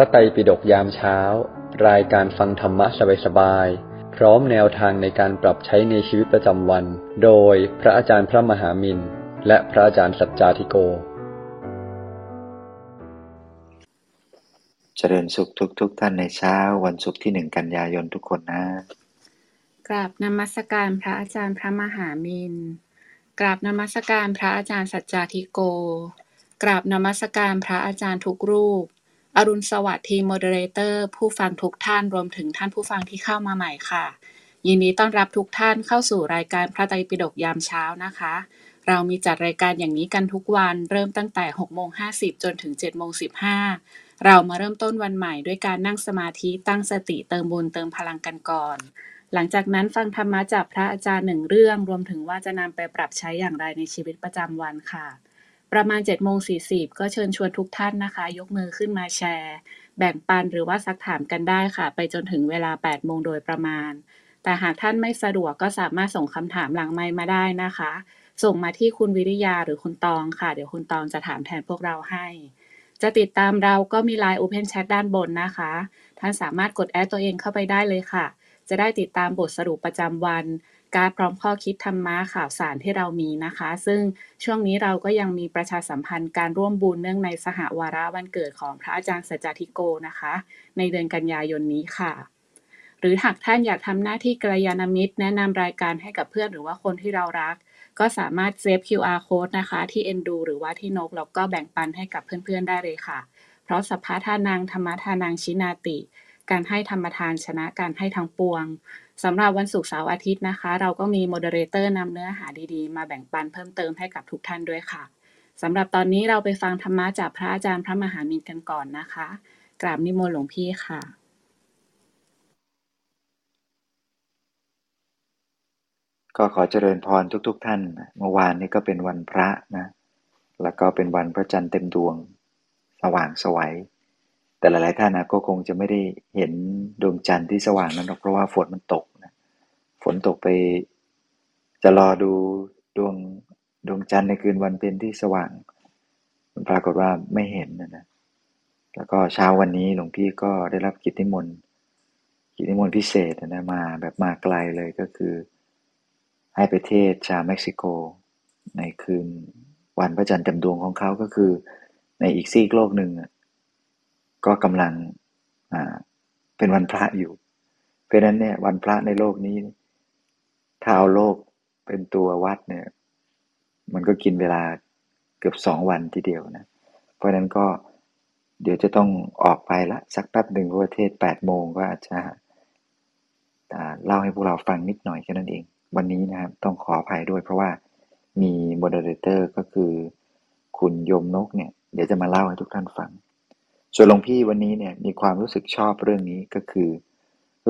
ระไตรปิฎกยามเช้า รายการฟังธรรมะสบายๆ พร้อมแนวทางในการปรับใช้ในชีวิตประจำวัน โดยพระอาจารย์พระมหามินและพระอาจารย์สัจจาธิโก เจริญสุขทุกทุกท่านในเช้า วันศุกร์ที่หนึ่งกันยายนทุกคนนะ กราบนมัสการพระอาจารย์พระมหามินกราบนมัสการพระอาจารย์สัจจาธิโก กราบนมัสการพระอาจารย์ทุกรูป อรุณสวัสดิ์ทีม moderator ผู้ฟังทุกท่านรวมถึงท่านผู้ฟังที่เข้ามาใหม่ค่ะ ยินดีต้อนรับทุกท่านเข้าสู่รายการพระไตรปิฎกยามเช้านะคะ เรามีจัดรายการอย่างนี้กันทุกวันเริ่มตั้งแต่6โมง50 จนถึง7โมง15 เรามาเริ่มต้นวันใหม่ด้วยการนั่งสมาธิตั้งสติเติมบุญเติมพลังกันก่อน หลังจากนั้นฟังธรรมะจากพระอาจารย์หนึ่งเรื่อง รวมถึงว่าจะนำไปปรับใช้อย่างไรในชีวิตประจำวันค่ะ ประมาณ7โมง40ก็เชิญชวนทุกท่านนะคะ ยกมือขึ้นมาแชร์ แบ่งปันหรือว่าซักถามกันได้ค่ะ ไปจนถึงเวลา8โมงโดยประมาณ แต่หากท่านไม่สะดวกก็สามารถส่งคำถามหลังไมมาได้นะคะ ส่งมาที่คุณวิริยาหรือคุณตองค่ะ เดี๋ยวคุณตองจะถามแทนพวกเราให้ จะติดตามเราก็มี Line Open Chat ด้านบนนะคะ ท่านสามารถกดแอดตัวเองเข้าไปได้เลยค่ะ จะได้ติดตามบทสรุปประจำวัน การพร้อมข้อคิดธรรมะข่าวสารที่เรามีนะคะ ซึ่งช่วงนี้เราก็ยังมีประชาสัมพันธ์การร่วมบุญเนื่องในสหวาระวันเกิดของพระอาจารย์สัจจทิโกนะคะ ในเดือนกันยายนนี้ค่ะ หรือหากท่านอยากทำหน้าที่กัลยาณมิตร แนะนำรายการให้กับเพื่อนหรือว่าคนที่เรารัก ก็สามารถเซฟ QR code นะคะ ที่ Endu หรือว่าที่นกแล้วก็แบ่งปันให้กับเพื่อนๆได้เลยค่ะ เพราะสัพพะทานังธรรมทานังชินาติ การให้ธรรมทานชนะการให้ทั้งปวง สำหรับวันศุกร์เสาร์อาทิตย์นะคะ เราก็มี moderator นำเนื้อหาดีๆ มาแบ่งปันเพิ่มเติมให้กับทุกท่านด้วยค่ะสำหรับตอนนี้เราไปฟังธรรมะจากพระอาจารย์พระมหามินกันก่อนนะคะ กราบนิมนต์หลวงพี่ค่ะก็ขอเจริญพรทุกๆท่าน เมื่อวานนี้ก็เป็นวันพระนะ แล้วก็เป็นวันพระจันทร์เต็มดวง สว่างสวัย แต่หลายๆท่านนะก็คงจะไม่ได้เห็นดวงจันทร์ที่สว่างนั้นหรอกเพราะว่าฝนมันตกนะฝนตกไป จะรอดูดวงดวงจันทร์ในคืนวันเป็นที่สว่าง มันปรากฏว่าไม่เห็นนะนะแล้วก็เช้าวันนี้หลวงพี่ก็ได้รับกิจนิมนต์กิจนิมนต์พิเศษนะมาแบบมาไกลเลยก็คือ ให้ไปเทศชาวเม็กซิโก ในคืนวันพระจันทร์เต็มดวงของเขาก็คือในอีกซีกโลกหนึ่ง ก็กำลังเป็นวันพระอยู่ เพราะฉะนั้นเนี่ยวันพระในโลกนี้ ถ้าเอาโลกเป็นตัววัดเนี่ย มันก็กินเวลาเกือบสองวันทีเดียวนะ เพราะฉะนั้นก็เดี๋ยวจะต้องออกไปละ สักแป๊บหนึ่งเพราะว่าเทศแปดโมงก็อาจจะเล่าให้พวกเราฟังนิดหน่อยแค่นั้นเอง วันนี้นะครับต้องขออภัยด้วยเพราะว่ามีโมเดเลเตอร์ก็คือคุณยมนกเนี่ย เดี๋ยวจะมาเล่าให้ทุกท่านฟัง ส่วนหลวงพี่วันนี้เนี่ยมีความรู้สึกชอบเรื่องนี้ก็คือ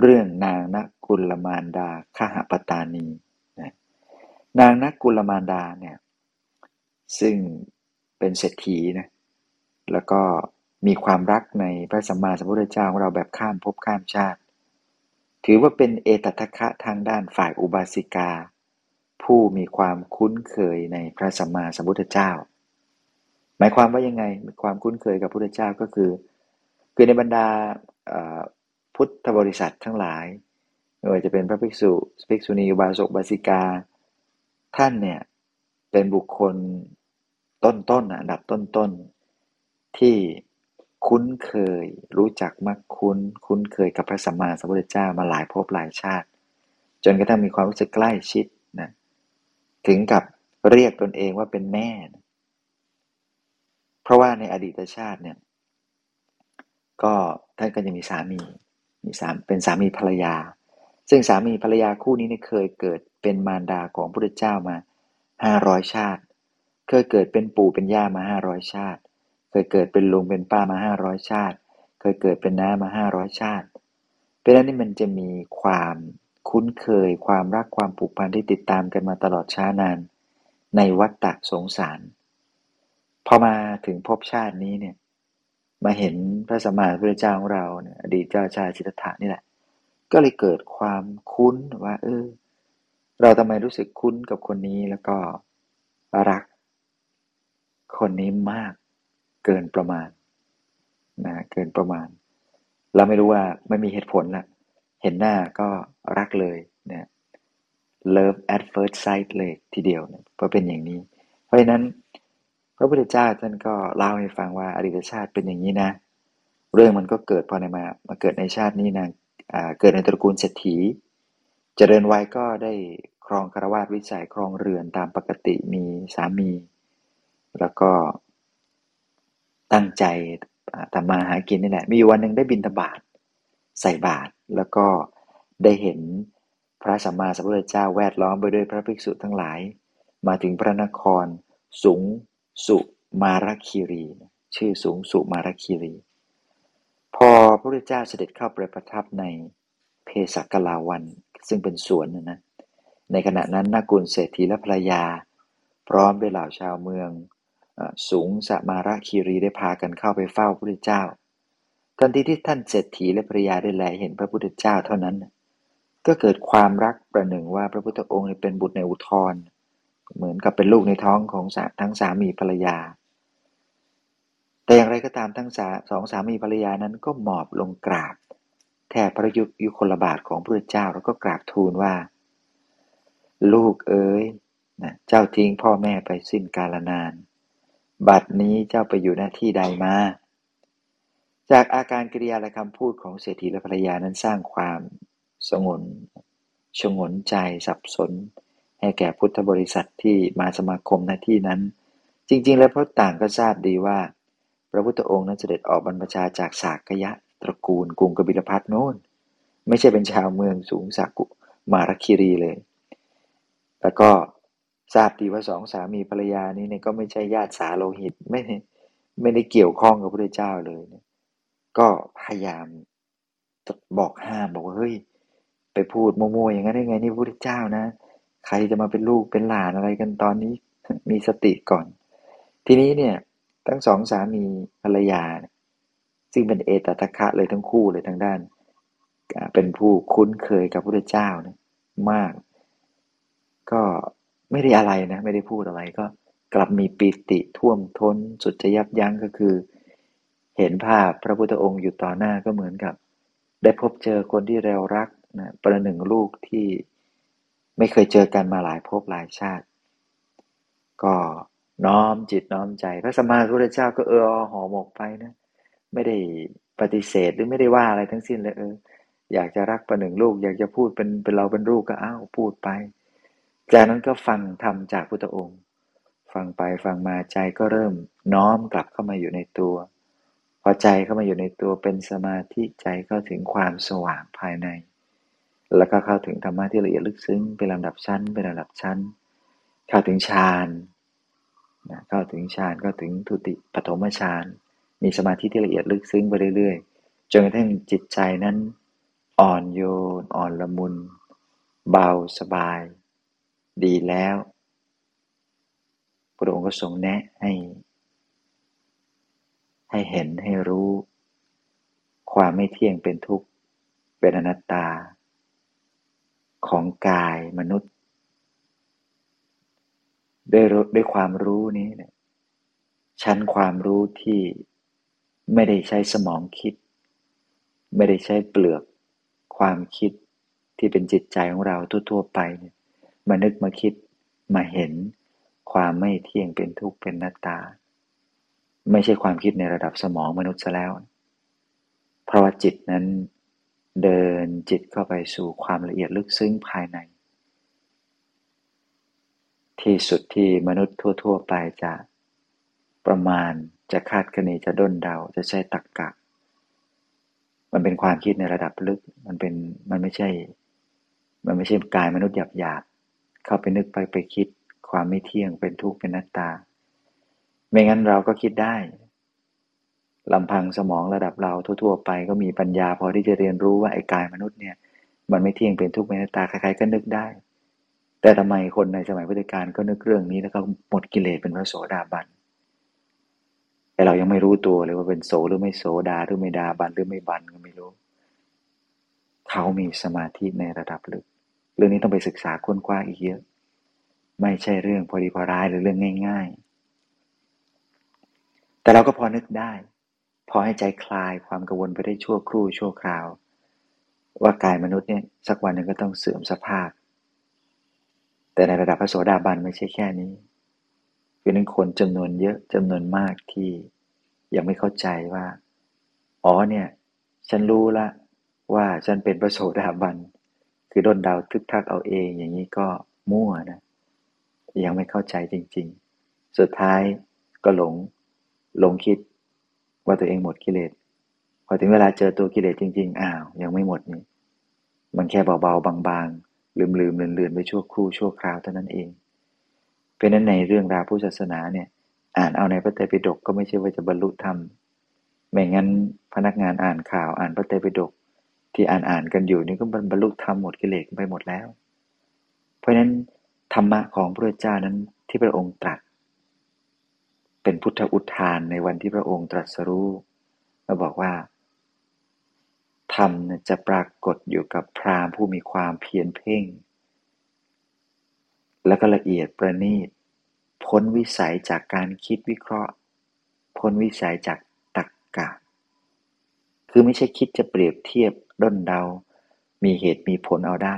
เรื่องนางนักกุลมารดาขหปตานีนะนางนักกุลมารดาเนี่ยซึ่งเป็นเศรษฐีนะแล้วก็มีความรักในพระสัมมาสัมพุทธเจ้าของเราแบบข้ามภพข้ามชาติ ถือว่าเป็นเอตทัคคะทางด้านฝ่ายอุบาสิกา ผู้มีความคุ้นเคยในพระสัมมาสัมพุทธเจ้า หมายความว่ายังไงความคุ้นเคยกับพระพุทธเจ้าก็คือ คือในบรรดาพุทธบริษัททั้งหลายไม่ว่าจะเป็นพระภิกษุภิกษุณีบาสกบาสิกา ท่านเนี่ยเป็นบุคคลต้นๆอันดับต้นๆ ที่คุ้นเคยรู้จักมักคุ้น คุ้นเคยกับพระสัมมาสัมพุทธเจ้ามาหลายภพหลายชาติ จนกระทั่งมีความรู้สึกใกล้ชิดนะถึงกับเรียกตนเองว่าเป็นแม่นะ เพราะว่าในอดีตชาติเนี่ย ก็ท่านก็จะมีสามี มีสามเป็นสามีภรรยา ซึ่งสามีภรรยาคู่นี้เนี่ยเคยเกิดเป็นมารดาของพระพุทธเจ้ามาห้าร้อยชาติ เคยเกิดเป็นปู่เป็นย่ามาห้าร้อยชาติ เคยเกิดเป็นลุงเป็นป้ามาห้าร้อยชาติ เคยเกิดเป็นน้ามาห้าร้อยชาติ เพราะฉะนั้นนี่มันจะมีความคุ้นเคยความรักความผูกพันที่ติดตามกันมาตลอดช้านาน ในวัฏฏะสงสาร พอมาถึงภพชาตินี้เนี่ย มาเห็นพระสมมาพระเจ้าของเราเนี่ยอดีตเจ้าชายชิตถะนี่แหละ ก็เลยเกิดความคุ้นว่า เออ เราทำไมรู้สึกคุ้นกับคนนี้แล้วก็รัก คนนี้มากเกินประมาณนะเกินประมาณ เราไม่รู้ว่าไม่มีเหตุผลละเห็นหน้าก็รักเลยนะ love at first sight เลยทีเดียวนะเพราะเป็นอย่างนี้ เพราะฉะนั้น พระพุทธเจ้าท่านก็เล่าให้ฟังว่าอดีตชาติเป็นอย่างนี้นะ เรื่องมันก็เกิดพอในมามาเกิดในชาตินี้นะเกิดในตระกูลเศรษฐี เจริญวัยก็ได้ครองคารวาสวิสัยครองเรือนตามปกติมีสามี แล้วก็ตั้งใจทำมาหากินนี่แหละ มีอยู่วันหนึ่งได้บินตบาทใส่บาตรแล้วก็ได้เห็นพระสัมมาสัมพุทธเจ้าแวดล้อมไปด้วยพระภิกษุทั้งหลาย มาถึงพระนครสูง สุมารคีรี ชื่อสูงสุมารคีรี พอพระพุทธเจ้าเสด็จเข้าไปประทับในเพศกลาวันซึ่งเป็นสวนนะนะในขณะนั้นนากุลเศรษฐีและภรรยา พร้อมด้วยเหล่าชาวเมืองสูงสมาระคีรีได้พากันเข้าไปเฝ้าพระพุทธเจ้า ทันทีที่ท่านเศรษฐีและภรรยาได้แลเห็นพระพุทธเจ้าเท่านั้น ก็เกิดความรักประหนึ่งว่าพระพุทธองค์เป็นบุตรในอุทธร เหมือนกับเป็นลูกในท้องของทั้งสามีภรรยา แต่อย่างไรก็ตามทั้งสสองสามีภรรยานั้นก็หมอบลงกราบ แทบพระยุคยุคลบาทของพระเจ้าแล้วก็กราบทูลว่า ลูกเอ๋ยนะเจ้าทิ้งพ่อแม่ไปสิ้นกาลนาน บัดนี้เจ้าไปอยู่หน้าที่ใดมา จากอาการกิริยาและคำพูดของเศรษฐีและภรรยานั้นสร้างความสงนชงนใจสับสน ให้แก่พุทธบริษัทที่มาสมาคมหน้าที่นั้น จริง ๆ แล้วพระต่างก็ทราบดีว่า พระพุทธองค์นั้นเสด็จออกบรรพชาจากสากยะตระกูลกรุงกบิลพัทโน้น ไม่ใช่เป็นชาวเมืองสูงสักุมารคิรีเลย แล้วก็ทราบดีว่าสองสามีภรรยานี้เนี่ยก็ไม่ใช่ญาติสาโลหิตไม่ไม่ได้เกี่ยวข้องกับพระเจ้าเลยก็พยายามบอกห้ามบอกว่าเฮ้ยไปพูดโมโมอย่างนั้นได้ไงนี่พระเจ้านะ ใครจะมาเป็นลูกเป็นหลานอะไรกันตอนนี้มีสติก่อน ทีนี้เนี่ยทั้งสองสามีภรรยา ซึ่งเป็นเอตตะคะเลยทั้งคู่เลยทั้งด้าน เป็นผู้คุ้นเคยกับพระพุทธเจ้านะมาก ก็ไม่ได้อะไรนะ ไม่ได้พูดอะไรก็กลับมีปิติท่วมท้นสุดจะยับยั้งก็คือ เห็นภาพพระพุทธองค์อยู่ต่อหน้าก็เหมือนกับ ได้พบเจอคนที่เรารักนะประหนึ่งลูกที่ ไม่เคยเจอกันมาหลายภพหลายชาติ ก็น้อมจิตน้อมใจ พระสัมมาสัมพุทธเจ้าก็เออหอหมกไปนะ ไม่ได้ปฏิเสธหรือไม่ได้ว่าอะไรทั้งสิ้นเลยเออ อยากจะรักประหนึ่งลูก อยากจะพูดเป็นเป็นเราเป็นลูกก็อ้าวพูดไป จากนั้นก็ฟังธรรมจากพุทธองค์ ฟังไปฟังมาใจก็เริ่มน้อมกลับเข้ามาอยู่ในตัว พอใจเข้ามาอยู่ในตัวเป็นสมาธิใจเข้าถึงความสว่างภายใน แล้วก็เข้าถึงธรรมะที่ละเอียดลึกซึ้งเป็นลำดับชั้นเป็นลำดับชั้น เข้าถึงฌานนะเข้าถึงฌานเข้าถึงทุติปฐมฌานมีสมาธิที่ละเอียดลึกซึ้งไปเรื่อยๆจนกระทั่งจิตใจนั้น อ่อนโยน อ่อนละมุน เบาสบาย ดีแล้วพระองค์ก็ทรงแนะให้ ให้เห็นให้รู้ ความไม่เที่ยงเป็นทุกข์เป็นอนัตตา ของกายมนุษย์ด้วยด้วยความรู้นี้เนี่ยชั้นความรู้ที่ไม่ได้ใช้สมองคิด ไม่ได้ใช้เปลือกความคิดที่เป็นจิตใจของเราทั่ว ๆ ไปเนี่ยมานึกมาคิดมาเห็นความไม่เที่ยงเป็นทุกข์เป็นนัตตา ไม่ใช่ความคิดในระดับสมองมนุษย์ซะแล้ว เพราะว่าจิตนั้น เดินจิตเข้าไปสู่ความละเอียดลึกซึ้งภายใน ที่สุดที่มนุษย์ทั่ว ๆ ไปจะประมาณจะคาดคะเนจะด้นเดาจะใช้ตักกะ มันเป็นความคิดในระดับลึกมันเป็นมันไม่ใช่ มันไม่ใช่กายมนุษย์หยาบๆเข้าไปนึกไปไปคิดความไม่เที่ยงเป็นทุกข์เป็นนัตตา ไม่งั้นเราก็คิดได้ ลำพังสมองระดับเราทั่ว ๆ ไปก็มีปัญญาพอที่จะเรียนรู้ว่าไอ้กายมนุษย์เนี่ย มันไม่เที่ยงเป็นทุกข์เป็นตาใครๆก็นึกได้ แต่ทำไมคนในสมัยพุทธกาลก็นึกเรื่องนี้แล้วก็หมดกิเลสเป็นพระโสดาบันแต่เรายังไม่รู้ตัวเลยว่าเป็นโสหรือไม่โสดาหรือไม่ดาบันหรือไม่บันก็ไม่รู้ เขามีสมาธิในระดับลึก เรื่องนี้ต้องไปศึกษาค้นคว้าอีกเยอะ ไม่ใช่เรื่องพอดีพอร้ายหรือเรื่องง่าย ๆ แต่เราก็พอนึกได้ พอให้ใจคลายความกังวลไปได้ชั่วครู่ชั่วคราว ว่ากายมนุษย์เนี่ยสักวันหนึ่งก็ต้องเสื่อมสภาพ แต่ในระดับพระโสดาบันไม่ใช่แค่นี้คือนั้นคนจำนวนเยอะจำนวนมากที่ยังไม่เข้าใจว่า อ๋อเนี่ย ฉันรู้ละว่าฉันเป็นพระโสดาบัน คือด้นดาวทึกทักเอาเองอย่างนี้ก็มั่วนะ ยังไม่เข้าใจจริง ๆ สุดท้ายก็หลงหลงคิด ว่าตัวเองหมดกิเลสพอถึงเวลาเจอตัวกิเลสจริง ๆ อ้าว ยังไม่หมดนี่มันแค่เบาๆบางๆ ลืมๆเลือนๆไปชั่วครู่ชั่วคราวเท่านั้นเอง เป็นนั้นในเรื่องราวพุทธศาสนาเนี่ย อ่านเอาในพระไตรปิฎกก็ไม่ใช่ว่าจะบรรลุธรรมไม่งั้นพนักงานอ่านข่าวอ่านพระไตรปิฎกที่อ่านอ่านกันอยู่นี่ก็บรรลุธรรมหมดกิเลสไปหมดแล้ว เพราะฉะนั้นธรรมะของพระเจ้านั้นที่พระองค์ตรัส เป็นพุทธอุทานในวันที่พระองค์ตรัสรู้มาบอกว่า ธรรมจะปรากฏอยู่กับพราหมณ์ผู้มีความเพียรเพ่ง และก็ละเอียดประณีต พ้นวิสัยจากการคิดวิเคราะห์ พ้นวิสัยจากตรรกกะ คือไม่ใช่คิดจะเปรียบเทียบด้นเดา มีเหตุมีผลเอาได้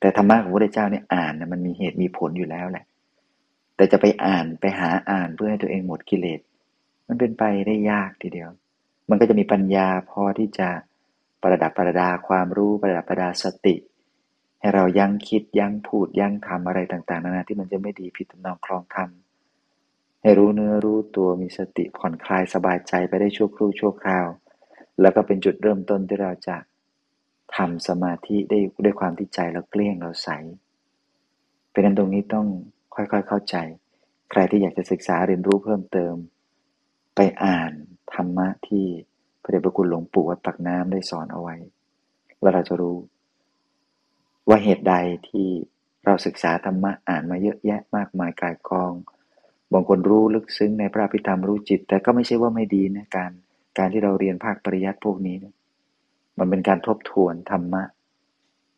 แต่ธรรมะของพระเจ้าเนี่ยอ่านนะมันมีเหตุมีผลอยู่แล้วแหละ แต่จะไปอ่านไปหาอ่านเพื่อให้ตัวเองหมดกิเลส มันเป็นไปได้ยากทีเดียว มันก็จะมีปัญญาพอที่จะประดับประดาความรู้ประดับประดาสติ ให้เรายั้งคิดยั้งพูดยั้งทำอะไรต่างๆนานาที่มันจะไม่ดีผิดตำนองคลองธรรมให้รู้เนื้อรู้ตัวมีสติผ่อนคลายสบายใจไปได้ชั่วครู่ชั่วคราว แล้วก็เป็นจุดเริ่มต้นที่เราจะทำสมาธิได้ด้วยความที่ใจเราเกลี้ยงเราใสเป็นนั้นตรงนี้ต้อง ค่อยๆ เข้าใจ ใครที่อยากจะศึกษาเรียนรู้เพิ่มเติม ไปอ่านธรรมะที่พระเดชพระคุณหลวงปู่วัดปักน้ำได้สอนเอาไว้ ว่าเราจะรู้ ว่าเหตุใดที่เราศึกษาธรรมะอ่านมาเยอะแยะมากมายกายกอง บางคนรู้ลึกซึ้งในพระพิธรรมรู้จิต แต่ก็ไม่ใช่ว่าไม่ดีนะการการที่เราเรียนภาคปริยัติพวกนี้นะมันเป็นการทบทวนธรรมะ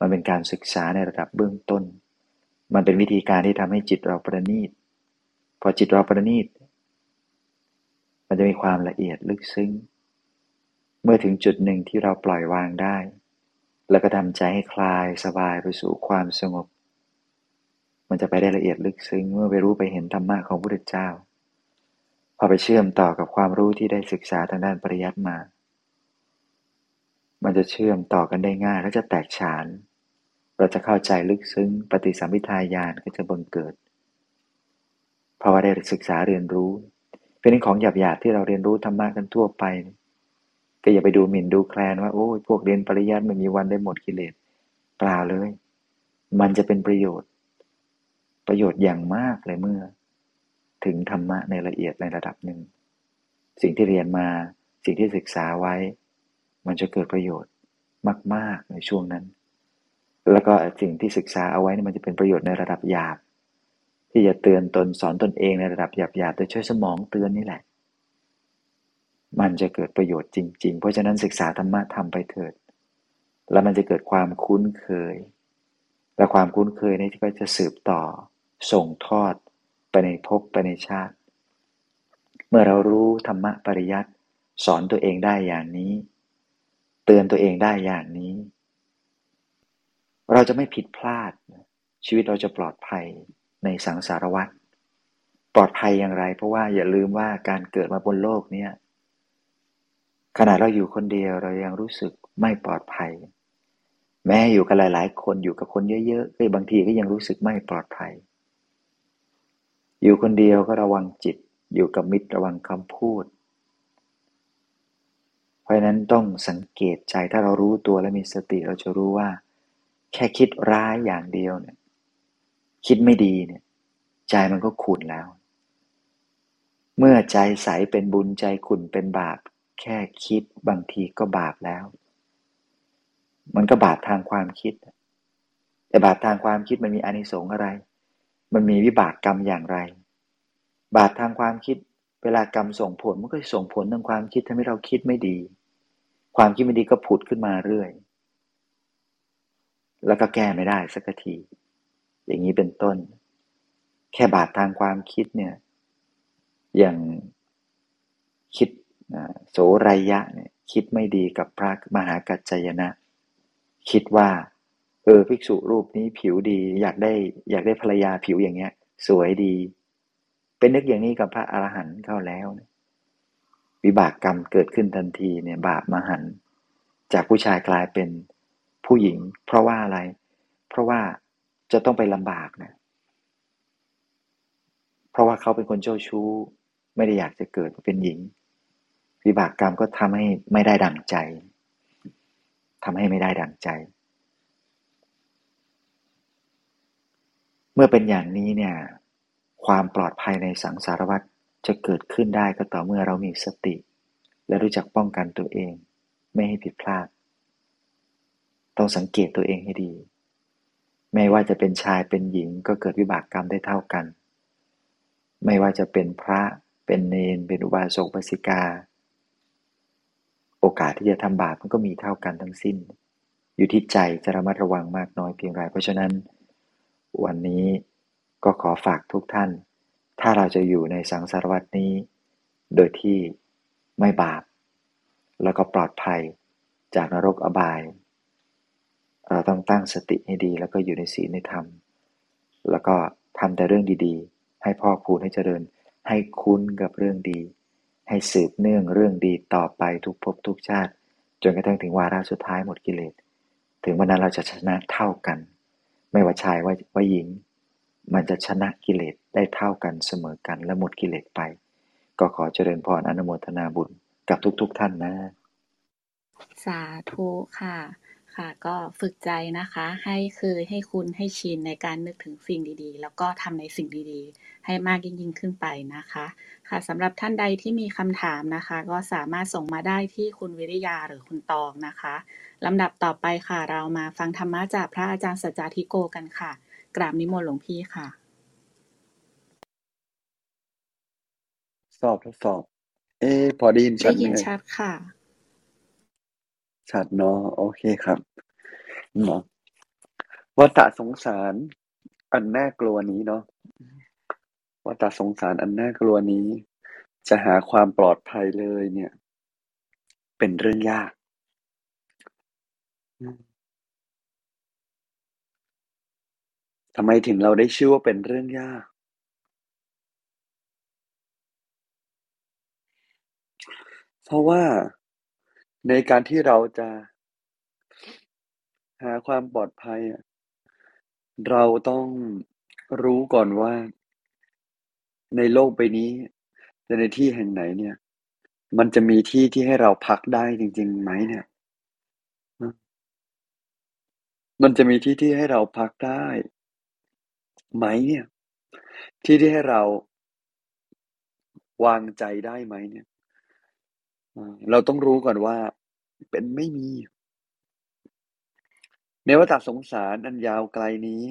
มันเป็นการศึกษาในระดับเบื้องต้น มันเป็นวิธีการที่ทำให้จิตเราประณีต พอจิตเราประณีต มันจะมีความละเอียดลึกซึ้ง เมื่อถึงจุดหนึ่งที่เราปล่อยวางได้ แล้วก็ทำใจให้คลายสบายไปสู่ความสงบ มันจะไปได้ละเอียดลึกซึ้ง เมื่อไปรู้ไปเห็นธรรมะของพระพุทธเจ้า พอไปเชื่อมต่อกับความรู้ที่ได้ศึกษาทางด้านปริยัติมา มันจะเชื่อมต่อกันได้ง่ายและจะแตกฉาน เราจะเข้าใจลึกซึ้งปฏิสัมพิทาญาณก็จะบังเกิด เพราะว่าได้ศึกษาเรียนรู้ เป็นของหยาบๆที่เราเรียนรู้ธรรมะกันทั่วไป ก็อย่าไปดูหมิ่นดูแคลนว่าโอ้ยพวกเรียนปริยัติไม่มีวันได้หมดกิเลสเปล่าเลย มันจะเป็นประโยชน์ ประโยชน์อย่างมากเลยเมื่อ ถึงธรรมะในละเอียดในระดับหนึ่ง สิ่งที่เรียนมาสิ่งที่ศึกษาไว้ มันจะเกิดประโยชน์มาก ๆ ในช่วงนั้น แล้วก็สิ่งที่ศึกษาเอาไว้นี่มันจะเป็นประโยชน์ในระดับหยาบ ที่จะเตือนตนสอนตนเองในระดับหยาบหยาบโดยใช้สมองเตือนนี่แหละ มันจะเกิดประโยชน์จริง ๆ เพราะฉะนั้นศึกษาธรรมะทำไปเถิด แล้วมันจะเกิดความคุ้นเคย และความคุ้นเคยนี้ก็จะสืบต่อ ส่งทอดไปในภพไปในชาติ เมื่อเรารู้ธรรมะปริยัติสอนตัวเองได้อย่างนี้ เตือนตัวเองได้อย่างนี้ เราจะไม่ผิดพลาด ชีวิตเราจะปลอดภัยในสังสารวัฏปลอดภัยอย่างไร เพราะว่าอย่าลืมว่าการเกิดมาบนโลกเนี้ยขณะเราอยู่คนเดียวเรายังรู้สึกไม่ปลอดภัย แม้อยู่กับหลาย ๆ คนอยู่กับคนเยอะๆก็บางทีก็ยังรู้สึกไม่ปลอดภัย อยู่คนเดียวก็ระวังจิต อยู่กับมิตรระวังคำพูด เพราะนั้นต้องสังเกตใจถ้าเรารู้ตัวและมีสติเราจะรู้ว่า แค่คิดร้ายอย่างเดียวเนี่ย คิดไม่ดีเนี่ย ใจมันก็ขุ่นแล้ว เมื่อใจใสเป็นบุญใจขุ่นเป็นบาป แค่คิดบางทีก็บาปแล้ว มันก็บาปทางความคิด แต่บาปทางความคิดมันมีอานิสงส์อะไร มันมีวิบากกรรมอย่างไร บาปทางความคิด เวลากรรมส่งผลมันก็ส่งผลทางความคิดทำให้เราคิดไม่ดี ความคิดไม่ดีก็ผุดขึ้นมาเรื่อย แล้วก็แก้ไม่ได้สักที อย่างนี้เป็นต้น แค่บาปทางความคิดเนี่ย อย่างคิดโสรายะเนี่ยคิดไม่ดีกับพระมหากัจจยนะ คิดว่า เออภิกษุรูปนี้ผิวดี อยากได้ อยากได้ภรรยาผิวอย่างเงี้ย สวยดี เป็นนึกอย่างนี้กับพระอรหันต์เข้าแล้ววิบากกรรมเกิดขึ้นทันทีเนี่ย บาปมหันจากผู้ชายกลายเป็น ผู้หญิง เพราะว่าอะไร เพราะว่าจะต้องไปลำบากนะ เพราะว่าเขาเป็นคนเจ้าชู้ ไม่ได้อยากจะเกิดเป็นหญิง วิบากกรรมก็ทำให้ไม่ได้ดังใจทำให้ไม่ได้ดังใจ เมื่อเป็นอย่างนี้เนี่ย ความปลอดภัยในสังสารวัฏจะเกิดขึ้นได้ก็ต่อเมื่อเรามีสติ และรู้จักป้องกันตัวเอง ไม่ให้ผิดพลาด ต้องสังเกตตัวเองให้ดี ไม่ว่าจะเป็นชายเป็นหญิงก็เกิดวิบากกรรมได้เท่ากัน ไม่ว่าจะเป็นพระเป็นเนน เป็นอุบาสกบาสิกา โอกาสที่จะทำบาปมันก็มีเท่ากันทั้งสิ้น อยู่ที่ใจจะระมัดระวังมากน้อยเพียงไร เพราะฉะนั้น วันนี้ก็ขอฝากทุกท่าน ถ้าเราจะอยู่ในสังสารวัตนี้ โดยที่ไม่บาป แล้วก็ปลอดภัยจากนรกอบาย เราต้องตั้งสติให้ดี แล้วก็อยู่ในศีลในธรรม แล้วก็ทำแต่เรื่องดีๆ ให้พ่อคูณให้เจริญ ให้คุ้นกับเรื่องดี ให้สืบเนื่องเรื่องดีต่อไปทุกภพทุกชาติ จนกระทั่งถึงวาระสุดท้ายหมดกิเลส ถึงวันนั้นเราจะชนะเท่ากัน ไม่ว่าชายว่าว่าหญิง มันจะชนะกิเลสได้เท่ากันเสมอกันและหมดกิเลสไป ก็ขอเจริญพรอนุโมทนาบุญกับทุกๆทท่านนะ สาธุค่ะ ค่ะ ก็ฝึกใจนะคะ ให้เคยให้คุณให้ชินในการนึกถึงสิ่งดีๆ แล้วก็ทำในสิ่งดีๆ ให้มากยิ่งขึ้นไปนะคะ ค่ะสำหรับท่านใดที่มีคำถามนะคะ ก็สามารถส่งมาได้ที่คุณวิริยาหรือคุณตองนะคะลำดับต่อไปค่ะ เรามาฟังธรรมะจากพระอาจารย์สัจจาธิโกกันค่ะ กราบนิมนต์หลวงพี่ค่ะ สอบทดสอบ เอ๊พอได้ยินชัได้ดไหมยินเอ่ย ชัดค่ะ ชัดเนาะโอเคครับเนาะวัฏสงสาร อันน่ากลัวนี้เนาะวัฏสงสารอันน่ากลัวนี้ จะหาความปลอดภัยเลยเนี่ย เป็นเรื่องยาก ทำไมถึงเราได้ชื่อว่าเป็นเรื่องยาก เพราะว่า ในการที่เราจะหาความปลอดภัยอะเราต้องรู้ก่อนว่า ในโลกใบนี้และในที่แห่งไหนเนี่ย มันจะมีที่ที่ให้เราพักได้จริงๆไหมเนี่ย มันจะมีที่ที่ให้เราพักได้ไหมเนี่ย ที่ที่ให้เราวางใจได้ไหมเนี่ย เราต้องรู้ก่อนว่า เป็นไม่มีในวัฏสงสารอันยาวไกลนี้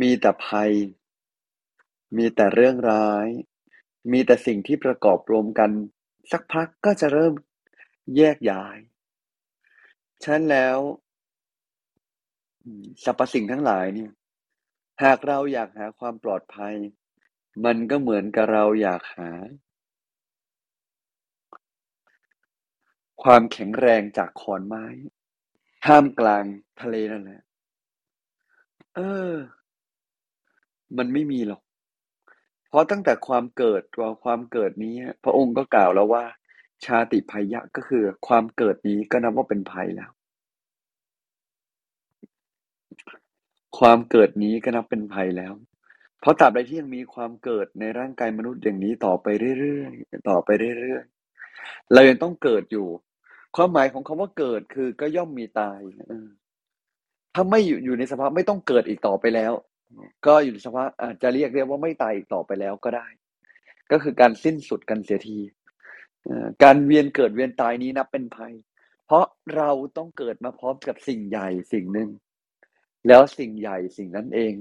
มีแต่ภัย มีแต่เรื่องร้าย มีแต่สิ่งที่ประกอบรวมกัน สักพักก็จะเริ่มแยกย้ายฉะนั้นแล้วสรรพสิ่งทั้งหลายเนี่ย หากเราอยากหาความปลอดภัย มันก็เหมือนกับเราอยากหา ความแข็งแรงจากขอนไม้ท่ามกลางทะเลนั่นแหละ เออ มันไม่มีหรอก เพราะตั้งแต่ความเกิดตัวความเกิดนี้ พระองค์ก็กล่าวแล้วว่า ชาติภัยยะก็คือ ความเกิดนี้ก็นับว่าเป็นภัยแล้ว ความเกิดนี้ก็นับเป็นภัยแล้ว เพราะตราบใดที่ยังมีความเกิดในร่างกายมนุษย์อย่างนี้ต่อไปเรื่อยๆต่อไปเรื่อยๆ เรายังต้องเกิดอยู่ ความหมายของคำว่าเกิดคือก็ย่อมมีตายถ้าไม่อยู่อยู่ในสภาพไม่ต้องเกิดอีกต่อไปแล้ว ก็อยู่ในสภาพอาจจะเรียกเรียกว่าไม่ตายอีกต่อไปแล้วก็ได้ ก็คือการสิ้นสุดกันเสียทีการเวียนเกิดเวียนตายนี้นับเป็นภัย เพราะเราต้องเกิดมาพร้อมกับสิ่งใหญ่สิ่งหนึ่ง แล้วสิ่งใหญ่สิ่งนั้นเอง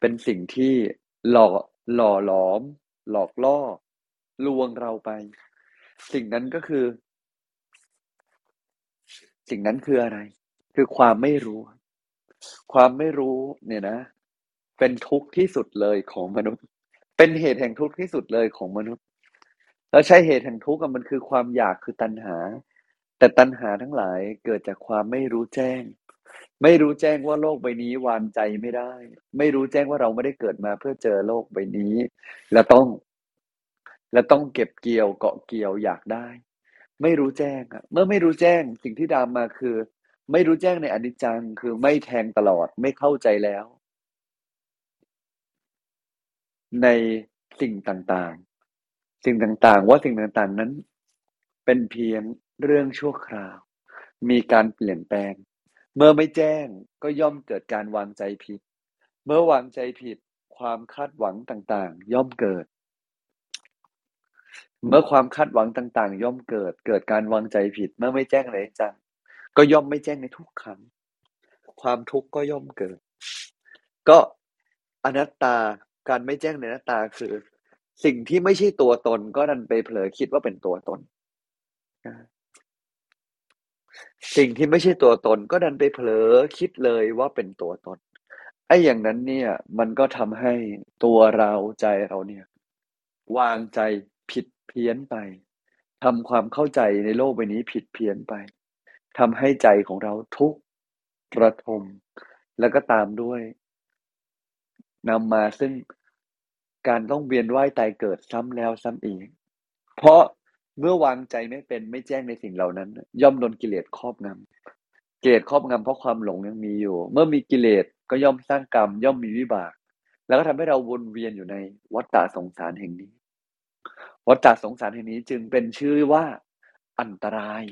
เป็นสิ่งที่หล่อหล่อหลอม หลอกล่อลวงเราไป สิ่งนั้นก็คือ สิ่งนั้นคืออะไร คือความไม่รู้ ความไม่รู้เนี่ยนะ เป็นทุกข์ที่สุดเลยของมนุษย์ เป็นเหตุแห่งทุกข์ที่สุดเลยของมนุษย์ แล้วใช่เหตุแห่งทุกข์มันคือความอยากคือตัณหา แต่ตัณหาทั้งหลายเกิดจากความไม่รู้แจ้ง ไม่รู้แจ้งว่าโลกใบนี้วางใจไม่ได้ ไม่รู้แจ้งว่าเราไม่ได้เกิดมาเพื่อเจอโลกใบนี้ และต้อง และต้องเก็บเกี่ยวเกาะเกี่ยวอยากได้ ไม่รู้แจ้งอะเมื่อไม่รู้แจ้งสิ่งที่ตามมาคือ ไม่รู้แจ้งในอนิจจังคือไม่แทงตลอดไม่เข้าใจแล้ว ในสิ่งต่างๆ สิ่งต่างๆ ว่าสิ่งต่างๆนั้น เป็นเพียงเรื่องชั่วคราว มีการเปลี่ยนแปลง เมื่อไม่แจ้งก็ย่อมเกิดการวางใจผิด เมื่อวางใจผิดความคาดหวังต่างๆ ย่อมเกิด เมื่อความคาดหวังต่างๆ ย่อมเกิด เกิดการวางใจผิดเมื่อไม่แจ้งในอนิจจัง ก็ย่อมไม่แจ้งในทุกขังความทุกข์ก็ย่อมเกิด ก็อนัตตาการไม่แจ้งในอนัตตาคือ สิ่งที่ไม่ใช่ตัวตน ก็ดันไปเผลอคิดว่าเป็นตัวตน สิ่งที่ไม่ใช่ตัวตน ก็ดันไปเผลอคิดเลยว่าเป็นตัวตนไอ้อย่างนั้นเนี่ย มันก็ทำให้ตัวเราใจเราเนี่ย วางใจผิด เพี้ยนไปทำความเข้าใจในโลกใบนี้ผิดเพี้ยนไปทำให้ใจของเราทุกข์ระทม แล้วก็ตามด้วยนำมาซึ่งการต้องเวียนว่ายตายเกิดซ้ำแล้วซ้ำอีก เพราะเมื่อวางใจไม่เป็นไม่แจ้งในสิ่งเหล่านั้น ย่อมโดนกิเลสครอบงำกิเลสครอบงำเพราะความหลงยังมีอยู่ เมื่อมีกิเลสก็ย่อมสร้างกรรม ย่อมมีวิบาก แล้วก็ทำให้เราวนเวียนอยู่ในวัฏฏะสงสารแห่งนี้ วัฏฏะสงสารแห่งนี้จึงเป็นชื่อว่าอันตราย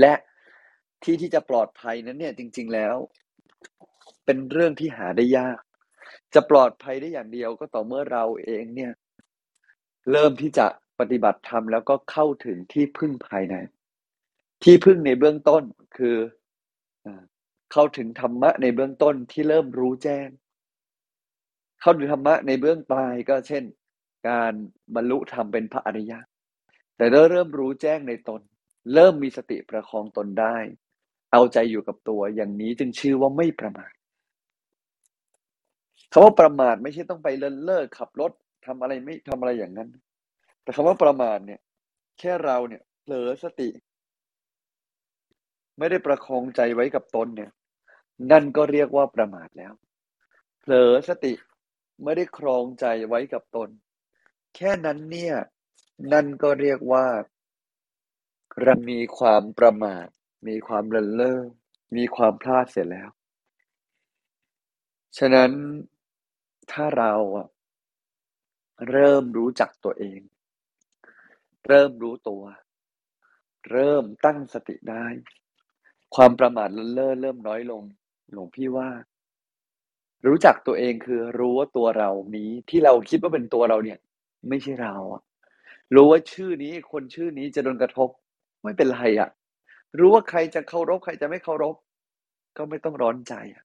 และที่ที่จะปลอดภัยนั้นเนี่ยจริง ๆแล้ว เป็นเรื่องที่หาได้ยาก จะปลอดภัยได้อย่างเดียวก็ต่อเมื่อเราเองเนี่ย เริ่มที่จะปฏิบัติธรรมแล้วก็เข้าถึงที่พึ่งภายใน ที่พึ่งในเบื้องต้นคือเข้าถึงธรรมะในเบื้องต้นที่เริ่มรู้แจ้ง เข้าถึงธรรมะในเบื้องปลายก็เช่น การบรรลุธรรมเป็นพระอริยะ แต่เริ่มรู้แจ้งในตน เริ่มมีสติประคองตนได้ เอาใจอยู่กับตัวอย่างนี้จึงชื่อว่าไม่ประมาทคำว่าประมาทไม่ใช่ต้องไปเลินเล่อขับรถทำอะไรไม่ทำอะไรอย่างนั้น แต่คำว่าประมาทเนี่ย แค่เราเนี่ยเผลอสติ ไม่ได้ประคองใจไว้กับตนเนี่ย นั่นก็เรียกว่าประมาทแล้ว เผลอสติไม่ได้ครองใจไว้กับตน แค่นั้นเนี่ย นั่นก็เรียกว่าเรามีความประมาท มีความเลินเล่อมีความพลาดเสียแล้ว ฉะนั้นถ้าเราเริ่มรู้จักตัวเอง เริ่มรู้ตัว เริ่มตั้งสติได้ ความประมาทเลินเล่อเริ่มน้อยลง หลวงพี่ว่า รู้จักตัวเองคือรู้ว่าตัวเรานี้ที่เราคิดว่าเป็นตัวเราเนี่ย ไม่ใช่เราอะรู้ว่าชื่อนี้คนชื่อนี้จะโดนกระทบ ไม่เป็นไรอะรู้ว่าใครจะเคารพใครจะไม่เคารพ ก็ไม่ต้องร้อนใจอะ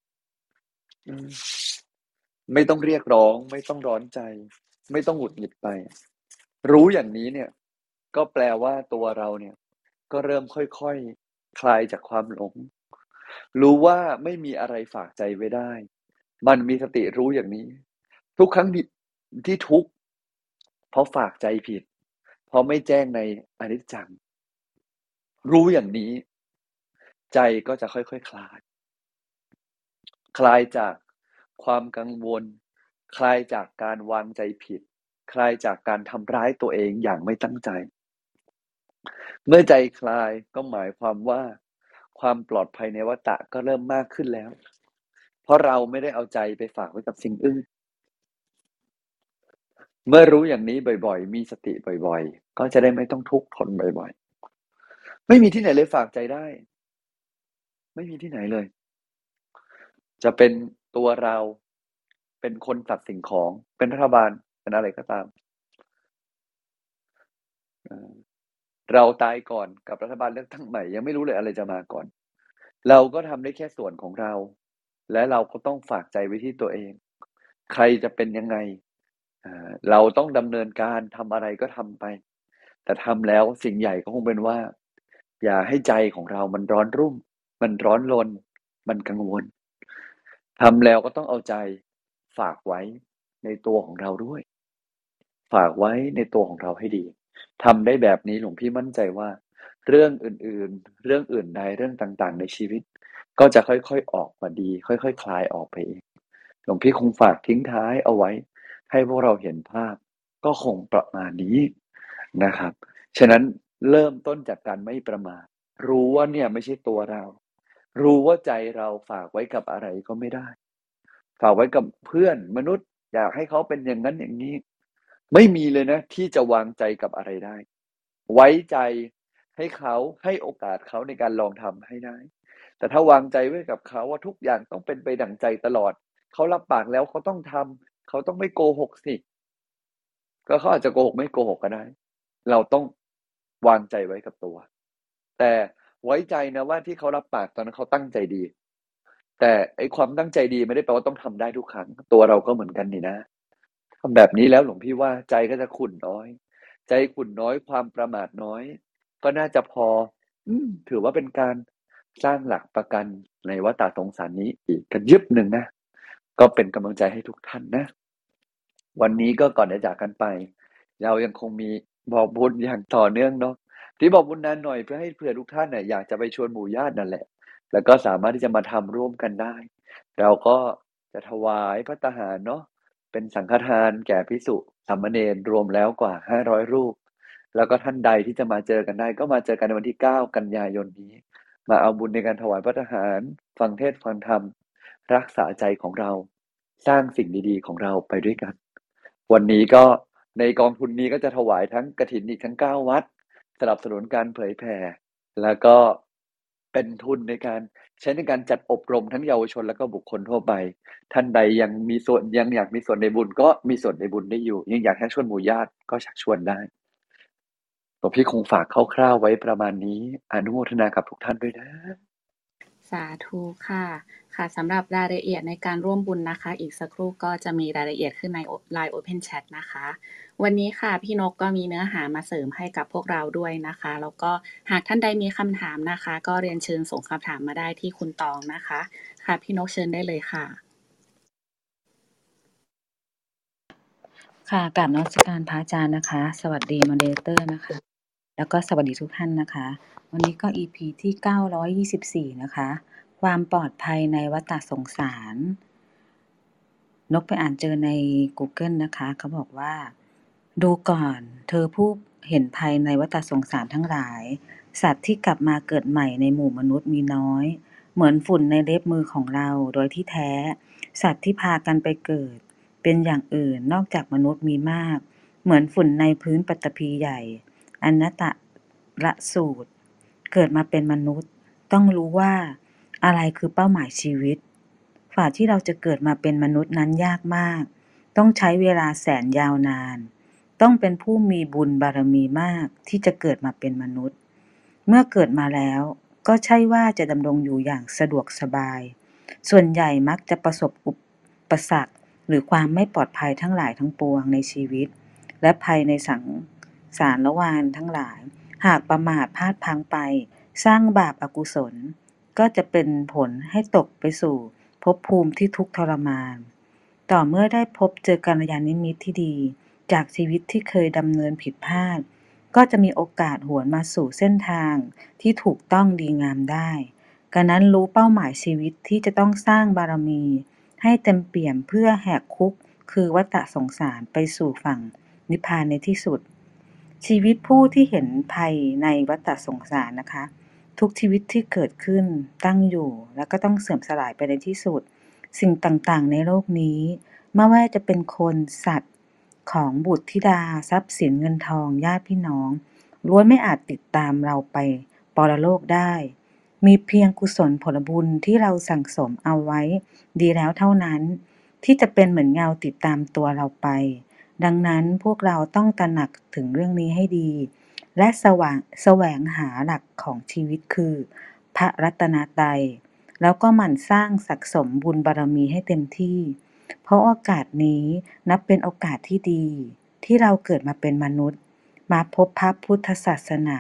ไม่ต้องเรียกร้อง ไม่ต้องร้อนใจ ไม่ต้องหงุดหงิดไป รู้อย่างนี้เนี่ย ก็แปลว่าตัวเราเนี่ย ก็เริ่มค่อยๆคคลายจากความหลง รู้ว่าไม่มีอะไรฝากใจไว้ได้ มันมีสติรู้อย่างนี้ ทุกครั้งที่ทุก เพราะฝากใจผิด เพราะไม่แจ้งในอนิจจัง รู้อย่างนี้ ใจก็จะค่อยๆคคลาย คลายจากความกังวล คลายจากการวางใจผิด คลายจากการทำร้ายตัวเองอย่างไม่ตั้งใจ เมื่อใจคลายก็หมายความว่า ความปลอดภัยในวัฏฏะก็เริ่มมากขึ้นแล้ว เพราะเราไม่ได้เอาใจไปฝากไว้กับสิ่งอื่น เมื่อรู้อย่างนี้บ่อยๆ มีสติบ่อยๆ ก็จะได้ไม่ต้องทุกข์ทนบ่อยๆ ไม่มีที่ไหนเลยฝากใจได้ ไม่มีที่ไหนเลย จะเป็นตัวเรา เป็นคนสัตว์สิ่งของ เป็นรัฐบาล เป็นอะไรก็ตาม เราตายก่อนกับรัฐบาลเลือกตั้งใหม่ ยังไม่รู้เลยอะไรจะมาก่อน เราก็ทำได้แค่ส่วนของเรา และเราก็ต้องฝากใจไว้ที่ตัวเอง ใครจะเป็นยังไง เราต้องดำเนินการทำอะไรก็ทำไป แต่ทำแล้วสิ่งใหญ่ก็คงเป็นว่า อย่าให้ใจของเรามันร้อนรุ่ม มันร้อนรนมันกังวลทำแล้วก็ต้องเอาใจฝากไว้ในตัวของเราด้วย ฝากไว้ในตัวของเราให้ดีทำได้แบบนี้หลวงพี่มั่นใจว่า เรื่องอื่นๆ เรื่องอื่นใดเรื่องต่างๆ ในชีวิต ก็จะค่อยๆออกมาดี ค่อยๆคคลายออกไปเองหลวงพี่คงฝากทิ้งท้ายเอาไว้ ให้พวกเราเห็นภาพก็คงประมาณนี้นะครับ ฉะนั้นเริ่มต้นจากการไม่ประมาทรู้ว่าเนี่ยไม่ใช่ตัวเรา รู้ว่าใจเราฝากไว้กับอะไรก็ไม่ได้ ฝากไว้กับเพื่อนมนุษย์ อยากให้เขาเป็นอย่างนั้นอย่างนี้ ไม่มีเลยนะ ที่จะวางใจกับอะไรได้ ไว้ใจให้เขาให้โอกาสเขาในการลองทำให้ได้ แต่ถ้าวางใจไว้กับเขาว่าทุกอย่างต้องเป็นไปดั่งใจตลอด เขารับปากแล้วเขาต้องทำ เขาต้องไม่โกหกสิก็เขาอาจจะโกหกไม่โกหกก็ได้ เราต้องวางใจไว้กับตัว แต่ไว้ใจนะว่าที่เขารับปากตอนนั้นเขาตั้งใจดี แต่ไอความตั้งใจดีไม่ได้แปลว่าต้องทำได้ทุกครั้ง ตัวเราก็เหมือนกันนี่นะทำแบบนี้แล้วหลวงพี่ว่าใจก็จะขุ่นน้อย ใจขุ่นน้อยความประมาทน้อย ก็น่าจะพอ อืถือว่าเป็นการสร้างหลักประกันในวัฏฏะสงสารนี้อีกกันยึบหนึ่งนะ ก็เป็นกำลังใจให้ทุกท่านนะ วันนี้ก็ก่อนจะจากกันไป เรายังคงมีบอกบุญอย่างต่อเนื่องเนาะที่บอกบุญนานหน่อยเพื่อให้เผื่อทุกท่านเนี่ยอยากจะไปชวนหมู่ญาตินั่นแหละ แล้วก็สามารถที่จะมาทำร่วมกันได้ เราก็จะถวายพระตาหารเนาะเป็นสังฆทานแก่พิสุสามเณรรวมแล้วกว่าห้าร้อยรูป แล้วก็ท่านใดที่จะมาเจอกันได้ ก็มาเจอกันในวันที่เก้ากันยายนนี้ มาเอาบุญในการถวายพระทหาร ฟังเทศฟังธรรม รักษาใจของเรา สร้างสิ่งดีๆ ของเราไปด้วยกัน วันนี้ก็ในกองทุนนี้ก็จะถวายทั้งกระถินอีกทั้งเก้าวัด สนับสนุนการเผยแผ่ แล้วก็เป็นทุนในการใช้ในการจัดอบรมทั้งเยาวชนแล้วก็บุคคลทั่วไป ท่านใดยังมีส่วนยังอยากมีส่วนในบุญก็มีส่วนในบุญได้อยู่ ยังอยากให้ชวนหมู่ญาติก็ชักชวนได้หลวงพี่คงฝากคร่าวๆไว้ประมาณนี้อนุโมทนากับทุกท่านด้วยนะ สาธุค่ะ ค่ะสำหรับรายละเอียดในการร่วมบุญนะคะ อีกสักครู่ก็จะมีรายละเอียดขึ้นใน Line Open Chat นะคะ วันนี้ค่ะพี่นกก็มีเนื้อหามาเสริมให้กับพวกเราด้วยนะคะ แล้วก็หากท่านใดมีคำถามนะคะ ก็เรียนเชิญส่งคำถามมาได้ที่คุณตองนะคะ ค่ะพี่นกเชิญได้เลยค่ะ ค่ะกราบนมัสการพระอาจารย์นะคะ สวัสดีมอเดเตอร์นะคะ แล้วก็สวัสดีทุกท่านนะคะ วันนี้ก็ EP ที่ 924 นะคะ ความปลอดภัยในวัฏสงสาร นกไปอ่านเจอใน Google นะคะ เขาบอกว่า ดูก่อน เธอผู้เห็นภัยในวัฏสงสารทั้งหลาย สัตว์ที่กลับมาเกิดใหม่ในหมู่มนุษย์มีน้อย เหมือนฝุ่นในเล็บมือของเราโดยที่แท้ สัตว์ที่พากันไปเกิด เป็นอย่างอื่นนอกจากมนุษย์มีมาก เหมือนฝุ่นในพื้นปัตตภีใหญ่อนัตตละสูตร เกิดมาเป็นมนุษย์ ต้องรู้ว่า อะไรคือเป้าหมายชีวิต ฝ่าที่เราจะเกิดมาเป็นมนุษย์นั้นยากมาก ต้องใช้เวลาแสนยาวนาน ต้องเป็นผู้มีบุญบารมีมากที่จะเกิดมาเป็นมนุษย์ เมื่อเกิดมาแล้วก็ใช่ว่าจะดำรงอยู่อย่างสะดวกสบาย ส่วนใหญ่มักจะประสบอุปสรรคหรือความไม่ปลอดภัยทั้งหลายทั้งปวงในชีวิต และภัยในสังสารละวานทั้งหลาย หากประมาทพลาดพังไป สร้างบาปอากุศล ก็จะเป็นผลให้ตกไปสู่ภพภูมิที่ทุกข์ทรมาน ต่อเมื่อได้พบเจอกัลยาณมิตรที่ดี จากชีวิตที่เคยดำเนินผิดพลาด ก็จะมีโอกาสหวนมาสู่เส้นทางที่ถูกต้องดีงามได้การนั้นรู้เป้าหมายชีวิตที่จะต้องสร้างบารมี ให้เต็มเปี่ยมเพื่อแหกคุก คือวัฏสงสารไปสู่ฝั่งนิพพานในที่สุด ชีวิตผู้ที่เห็นภัยในวัฏสงสารนะคะ ทุกชีวิตที่เกิดขึ้น ตั้งอยู่ แล้วก็ต้องเสื่อมสลายไปในที่สุด สิ่งต่างๆ ในโลกนี้ ไม่ว่าจะเป็นคน สัตว์ ของบุตรธิดา ทรัพย์สินเงินทอง ญาติพี่น้อง ล้วนไม่อาจติดตามเราไปปรโลกได้ มีเพียงกุศลผลบุญที่เราสั่งสมเอาไว้ ดีแล้วเท่านั้น ที่จะเป็นเหมือนเงาติดตามตัวเราไป ดังนั้นพวกเราต้องตระหนักถึงเรื่องนี้ให้ดี และสว่างแสวงหาหลักของชีวิตคือ พระรัตนตรัย แล้วก็หมั่นสร้างสักสมบุญบารรมีให้เต็มที่ เพราะโอกาสนี้นับเป็นโอกาสที่ดี ที่เราเกิดมาเป็นมนุษย์ มาพบพระพุทธศาสนา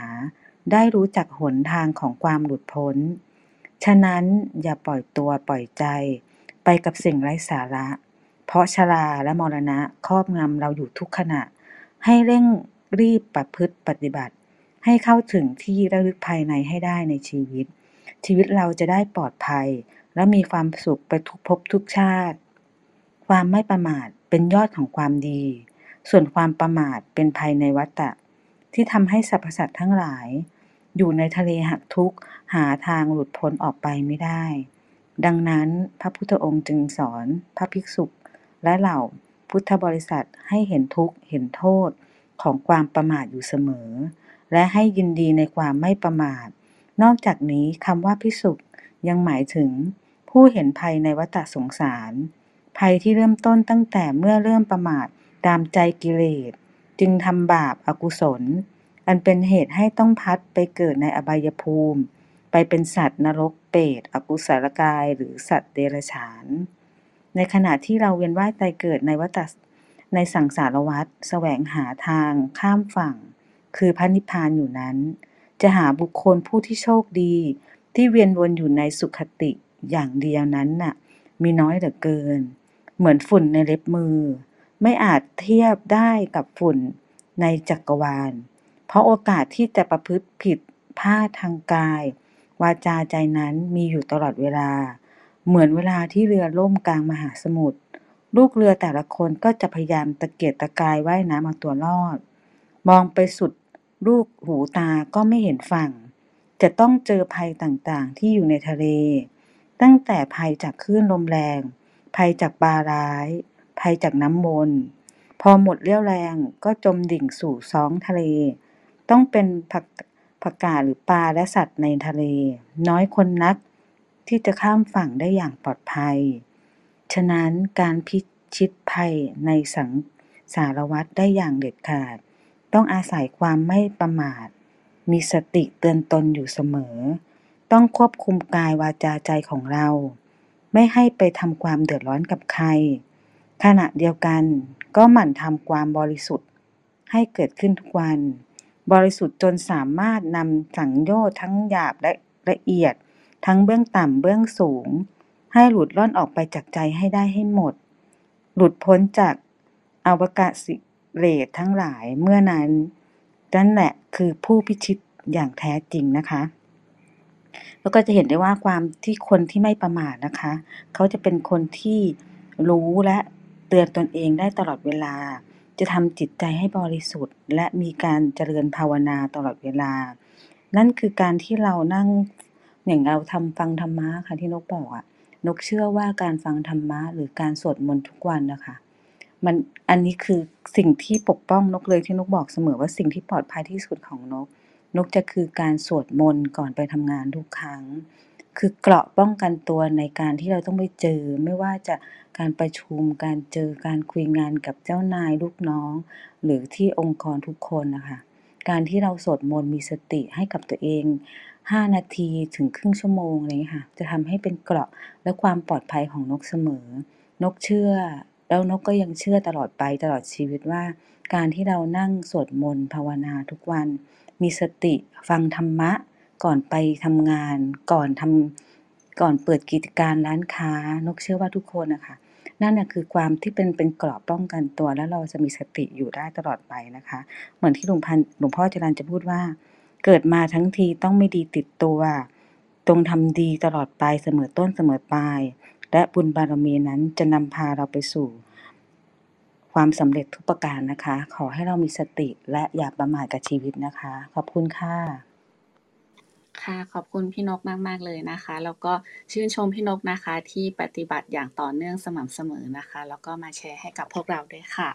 ได้รู้จักหนทางของความหลุดพ้น ฉะนั้นอย่าปล่อยตัวปล่อยใจ ไปกับสิ่งไร้สาระ เพราะชราและมรณะครอบงำเราอยู่ทุกขณะ ให้เร่ง รีบประพฤติปฏิบัติ ให้เข้าถึงที่ระลึกภายในให้ได้ในชีวิต ชีวิตเราจะได้ปลอดภัย และมีความสุขไปทุกภพทุกชาติ ความไม่ประมาทเป็นยอดของความดี ส่วนความประมาทเป็นภัยในวัฏฏะที่ทำให้สรรพสัตว์ทั้งหลาย อยู่ในทะเลหักทุกข์หาทางหลุดพ้นออกไปไม่ได้ ดังนั้นพระพุทธองค์จึงสอนพระภิกษุ และเหล่าพุทธบริษัทให้เห็นทุกข์เห็นโทษ ของความประมาทอยู่เสมอ และให้ยินดีในความไม่ประมาท นอกจากนี้คำว่าพิสุยังหมายถึง ผู้เห็นภัยในวัฏสงสาร ภัยที่เริ่มต้นตั้งแต่เมื่อเริ่มประมาทตามใจกิเลส จึงทำบาปอากุศล อันเป็นเหตุให้ต้องพัดไปเกิดในอบายภูมิ ไปเป็นสัตว์นรกเปรตอกุศลกายหรือสัตว์เดรัจฉาน ในขณะที่เราเวียนว่ายตายเกิดในวัฏ ในสังสารวัฏแสวงหาทางข้ามฝั่ง คือพระนิพพานอยู่นั้น จะหาบุคคลผู้ที่โชคดี ที่เวียนวนอยู่ในสุขติอย่างเดียวนั้นน่ะ มีน้อยเหลือเกิน เหมือนฝุ่นในเล็บมือ ไม่อาจเทียบได้กับฝุ่นในจักรวาล เพราะโอกาสที่จะประพฤติผิดพลาดทางกาย วาจาใจนั้นมีอยู่ตลอดเวลา เหมือนเวลาที่เรือล่มกลางมหาสมุทร ลูกเรือแต่ละคนก็จะพยายามตะเกียกตะกายว่ายน้ำเอาตัวรอด มองไปสุดลูกหูตาก็ไม่เห็นฝั่ง จะต้องเจอภัยต่างๆ ที่อยู่ในทะเล ตั้งแต่ภัยจากคลื่นลมแรง ภัยจากปลาร้าย ภัยจากน้ำมนต์พอหมดเรี่ยวแรงก็จมดิ่งสู่ซองทะเล ต้องเป็นผักผักกาหรือปลาและสัตว์ในทะเล น้อยคนนักที่จะข้ามฝั่งได้อย่างปลอดภัย ฉะนั้นการพิชิตภัยในสังสารวัฏได้อย่างเด็ดขาด ต้องอาศัยความไม่ประมาท มีสติเตือนตนอยู่เสมอ ต้องควบคุมกายวาจาใจของเรา ไม่ให้ไปทำความเดือดร้อนกับใคร ขณะเดียวกันก็หมั่นทำความบริสุทธิ์ ให้เกิดขึ้นทุกวัน บริสุทธิ์จนสามารถนำสังโยชน์ทั้งหยาบและละเอียด ทั้งเบื้องต่ำเบื้องสูง ให้หลุดล่อนออกไปจากใจให้ได้ให้หมด หลุดพ้นจากอวกาศิเลสทั้งหลายเมื่อนั้น นั่นแหละคือผู้พิชิตอย่างแท้จริงนะคะแล้วก็จะเห็นได้ว่าความที่คนที่ไม่ประมาทนะคะ เขาจะเป็นคนที่รู้และเตือนตนเองได้ตลอดเวลา จะทำจิตใจให้บริสุทธิ์ และมีการเจริญภาวนาตลอดเวลา นั่นคือการที่เรานั่งอย่างเราทำฟังธรรมะค่ะที่นกบอกอะ นกเชื่อว่าการฟังธรรมะหรือการสวดมนต์ทุกวันนะคะมันอันนี้คือสิ่งที่ปกป้องนกเลยที่นกบอกเสมอว่าสิ่งที่ปลอดภัยที่สุดของนก นกจะคือการสวดมนต์ก่อนไปทำงานทุกครั้ง คือเกราะป้องกันตัวในการที่เราต้องไปเจอ ไม่ว่าจะการประชุมการเจอการคุยงานกับเจ้านายลูกน้อง หรือที่องค์กรทุกคนนะคะการที่เราสวดมนต์มีสติให้กับตัวเอง 5 นาทีถึงครึ่งชั่วโมงอะไรอย่างเงี้ยค่ะจะทำให้เป็นเกราะและความปลอดภัยของนกเสมอ นกเชื่อ แล้วนกก็ยังเชื่อตลอดไปตลอดชีวิตว่า การที่เรานั่งสวดมนต์ภาวนาทุกวัน มีสติฟังธรรมะ ก่อนไปทำงาน ก่อนทำก่อนเปิดกิจการร้านค้า นกเชื่อว่าทุกคนนะคะนั่นคือความที่เป็นเป็นกรอบป้องกันตัว แล้วเราจะมีสติอยู่ได้ตลอดไปนะคะ เหมือนที่หลวงพันหลวงพ่อจรันจะพูดว่า เกิดมาทั้งทีต้องไม่ดีติดตัวตรงทำดีตลอดไปเสมอต้นเสมอปลาย และบุญบารมีนั้นจะนำพาเราไปสู่ ความสำเร็จทุกประการนะคะ ขอให้เรามีสติและอย่าประมาทกับชีวิตนะคะ ขอบคุณค่ะค่ะขอบคุณพี่นกมาก ๆ เลยนะคะ แล้วก็ชื่นชมพี่นกนะคะที่ปฏิบัติอย่างต่อเนื่องสม่ำเสมอนะคะ แล้วก็มาแชร์ให้กับพวกเราด้วยค่ะ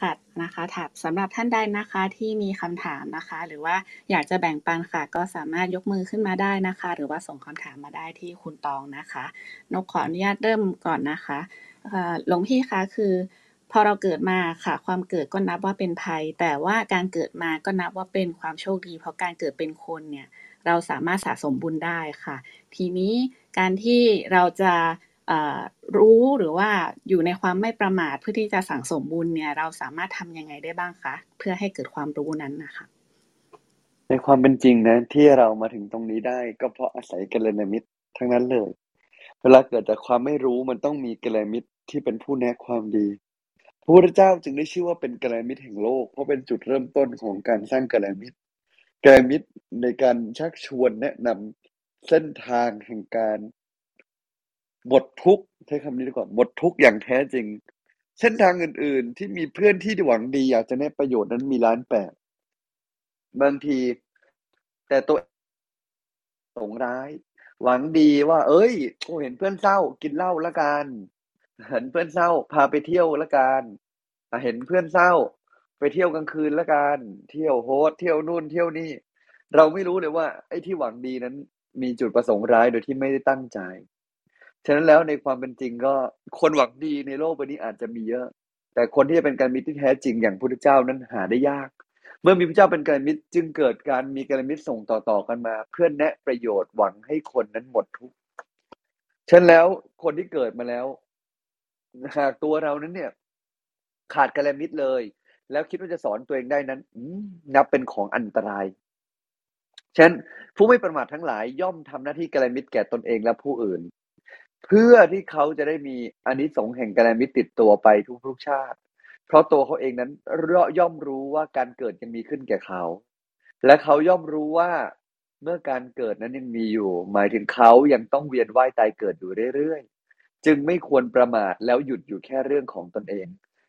ค่ะนะคะถามสำหรับท่านใดนะคะที่มีคำถามนะคะ หรือว่าอยากจะแบ่งปันค่ะ ก็สามารถยกมือขึ้นมาได้นะคะ หรือว่าส่งคำถามมาได้ที่คุณตองนะคะนกขออนุญาตเริ่มก่อนนะคะหลวงพี่คะคือ พอเราเกิดมาค่ะ ความเกิดก็นับว่าเป็นภัย แต่ว่าการเกิดมาก็นับว่าเป็นความโชคดี เพราะการเกิดเป็นคนเนี่ยเราสามารถสะสมบุญได้ค่ะ ทีนี้การที่เราจะ รู้หรือว่าอยู่ในความไม่ประมาทเพื่อที่จะสั่งสมบุญเนี่ย เราสามารถทำยังไงได้บ้างคะเพื่อให้เกิดความรู้นั้นนะคะ ในความเป็นจริงนะ ที่เรามาถึงตรงนี้ได้ก็เพราะอาศัยกัลยาณมิตรทั้งนั้นเลย เวลาเกิดจากความไม่รู้มันต้องมีกัลยาณมิตรที่เป็นผู้แนะความดีพระพุทธเจ้าจึงได้ชื่อว่าเป็นกัลยาณมิตรแห่งโลกเพราะเป็นจุดเริ่มต้นของการสร้างกัลยาณมิตรกัลยาณมิตรในการชักชวนแนะนำเส้นทางแห่งการ หมดทุกข์ใช้คำนี้ดีกว่าหมดทุกข์อย่างแท้จริง เส้นทางอื่น ๆ ที่มีเพื่อนที่หวังดีอยากจะได้ประโยชน์นั้นมีล้านแปดบางที แต่ตัวสงร้าย หวังดีว่า เอ้ยโอเห็นเพื่อนเศร้า กินเหล้าละกันเห็นเพื่อนเศร้า พาไปเที่ยวละกันเห็นเพื่อนเศร้า ไปเที่ยวกลางคืนละกันเที่ยวโฮสเที่ยวนู่นเที่ยวนี่เราไม่รู้เลยว่า ไอ้ที่หวังดีนั้น มีจุดประสงค์ร้ายโดยที่ไม่ได้ตั้งใจ ฉะนั้นแล้วในความเป็นจริงก็คนหวังดีในโลกใบนี้อาจจะมีเยอะ แต่คนที่จะเป็นการมิตรที่แท้จริงอย่างพระพุทธเจ้านั้นหาได้ยาก เมื่อมีพระเจ้าเป็นการมิตรจึงเกิดการมีการมิตรส่งต่อๆกันมา เพื่อแนะประโยชน์หวังให้คนนั้นหมดทุกข์ฉะนั้นแล้วคนที่เกิดมาแล้วหากตัวเรานั้นเนี่ย ขาดกัลยาณมิตรเลย แล้วคิดว่าจะสอนตัวเองได้นั้นนับเป็นของอันตรายฉะนั้นผู้ไม่ประมาททั้งหลายย่อมทำหน้าที่กลยาณมิตรแก่ตนเองและผู้อื่น เพื่อที่เขาจะได้มีอานิสงส์แห่งกัลยามิตรติดตัวไปทุกๆชาติ เพราะตัวเขาเองนั้นย่อมรู้ว่าการเกิดยังมีขึ้นแก่เขา และเขาย่อมรู้ว่าเมื่อการเกิดนั้นยังมีอยู่ หมายถึงเขายังต้องเวียนว่ายตายเกิดอยู่เรื่อยๆ จึงไม่ควรประมาทแล้วหยุดอยู่แค่เรื่องของตนเอง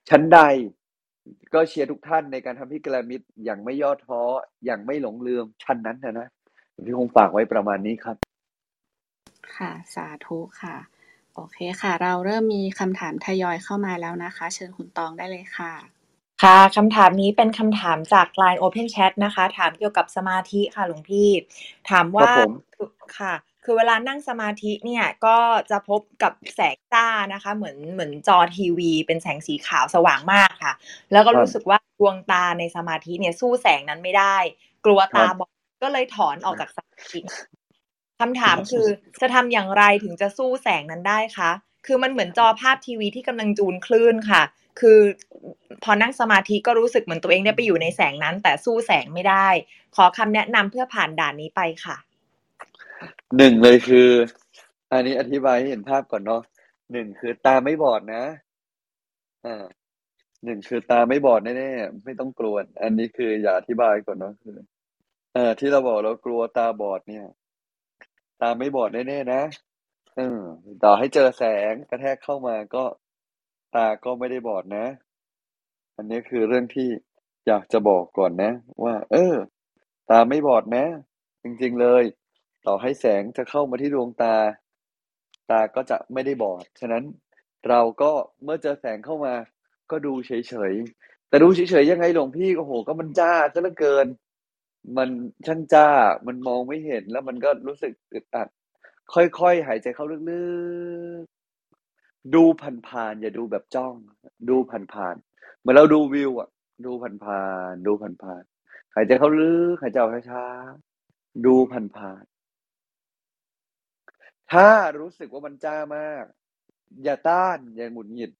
ชั้นใดก็เชียร์ทุกท่านในการทำให้กัลามิตรอย่างไม่ย่อท้ออย่างไม่หลงลืมชั้นนั้นนะนะพี่คงฝากไว้ประมาณนี้ครับ ค่ะ สาธุค่ะ โอเคค่ะ เราเริ่มมีคำถามทยอยเข้ามาแล้วนะคะ เชิญคุณตองได้เลยค่ะ ค่ะคำถามนี้เป็นคำถามจาก Line Open Chat นะคะ ถามเกี่ยวกับสมาธิค่ะหลวงพี่ ถามครัว่าบผม ค่ะ คือเวลานั่งสมาธิเนี่ยก็จะพบกับแสงจ้านะคะ เหมือนเหมือนจอทีวี เป็นแสงสีขาวสว่างมากค่ะ แล้วก็ครับรู้สึกว่าดวงตาในสมาธิเนี่ยสู้แสงนั้นไม่ได้ กลัวครัตาบบอดก็เลยถอนออกจากสมาธิ คำถามคือจะทำอย่างไรถึงจะสู้แสงนั้นได้คะ คือมันเหมือนจอภาพทีวีที่กำลังจูนคลื่นค่ะ คือพอนั่งสมาธิก็รู้สึกเหมือนตัวเองได้ไปอยู่ในแสงนั้น แต่สู้แสงไม่ได้ ขอคำแนะนำเพื่อผ่านด่านนี้ไปค่ะ หนึ่งเลยคือ อันนี้อธิบายให้เห็นภาพก่อนเนาะหนึ่งคือตาไม่บอดนะ อ่าหนึ่งคือตาไม่บอดแน่ๆไม่ต้องกลัว อันนี้คืออย่าอธิบายก่อนเนาะคือเออที่เราบอกเรากลัวตาบอดเนี่ย ตาไม่บอดแน่ๆนะเออต่อให้เจอแสงกระแทกเข้ามาก็ตาก็ไม่ได้บอดนะ อันนี้คือเรื่องที่อยากจะบอกก่อนนะ ว่า เออ ตาไม่บอดนะ จริงๆเลย ต่อให้แสงจะเข้ามาที่ดวงตา ตาก็จะไม่ได้บอด ฉะนั้นเราก็เมื่อเจอแสงเข้ามา ก็ดูเฉยๆแต่ดูเฉยๆยังไงหลวงพี่โอ้โหก็มันจ้าซะเหลือเกิน มันช่างจ้า มันมองไม่เห็นแล้วมันก็รู้สึกอึดอัด ค่อยๆ หายใจเข้าลึกๆ ดูผ่านๆ อย่าดูแบบจ้อง ดูผ่านๆ เหมือนเราดูวิวอะดูผ่านๆ ดูผ่านๆ หายใจเข้าลึก หายใจออกช้าๆ ดูผ่านๆ ถ้ารู้สึกว่ามันจ้ามาก อย่าต้าน อย่าหงุดหงิด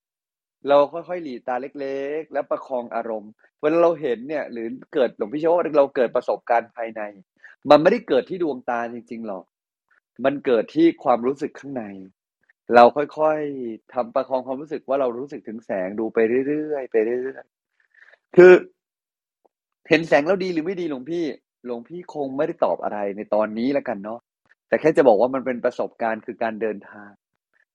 เราค่อยๆหลีตาเล็กๆ แล้วประคองอารมณ์เวลาเราเห็นเนี่ย หรือเกิดหลวงพี่โชว่าเราเกิดประสบการณ์ภายใน มันไม่ได้เกิดที่ดวงตาจริงๆหรอก มันเกิดที่ความรู้สึกข้างใน เราค่อยๆทำประคองความรู้สึกว่าเรารู้สึกถึงแสงดูไปเรื่อยๆไปเรื่อยๆคือ เห็นแสงแล้วดีหรือไม่ดีหลวงพี่หลวงพี่คงไม่ได้ตอบอะไรในตอนนี้แล้วกันเนาะแต่แค่จะบอกว่ามันเป็นประสบการณ์คือการเดินทาง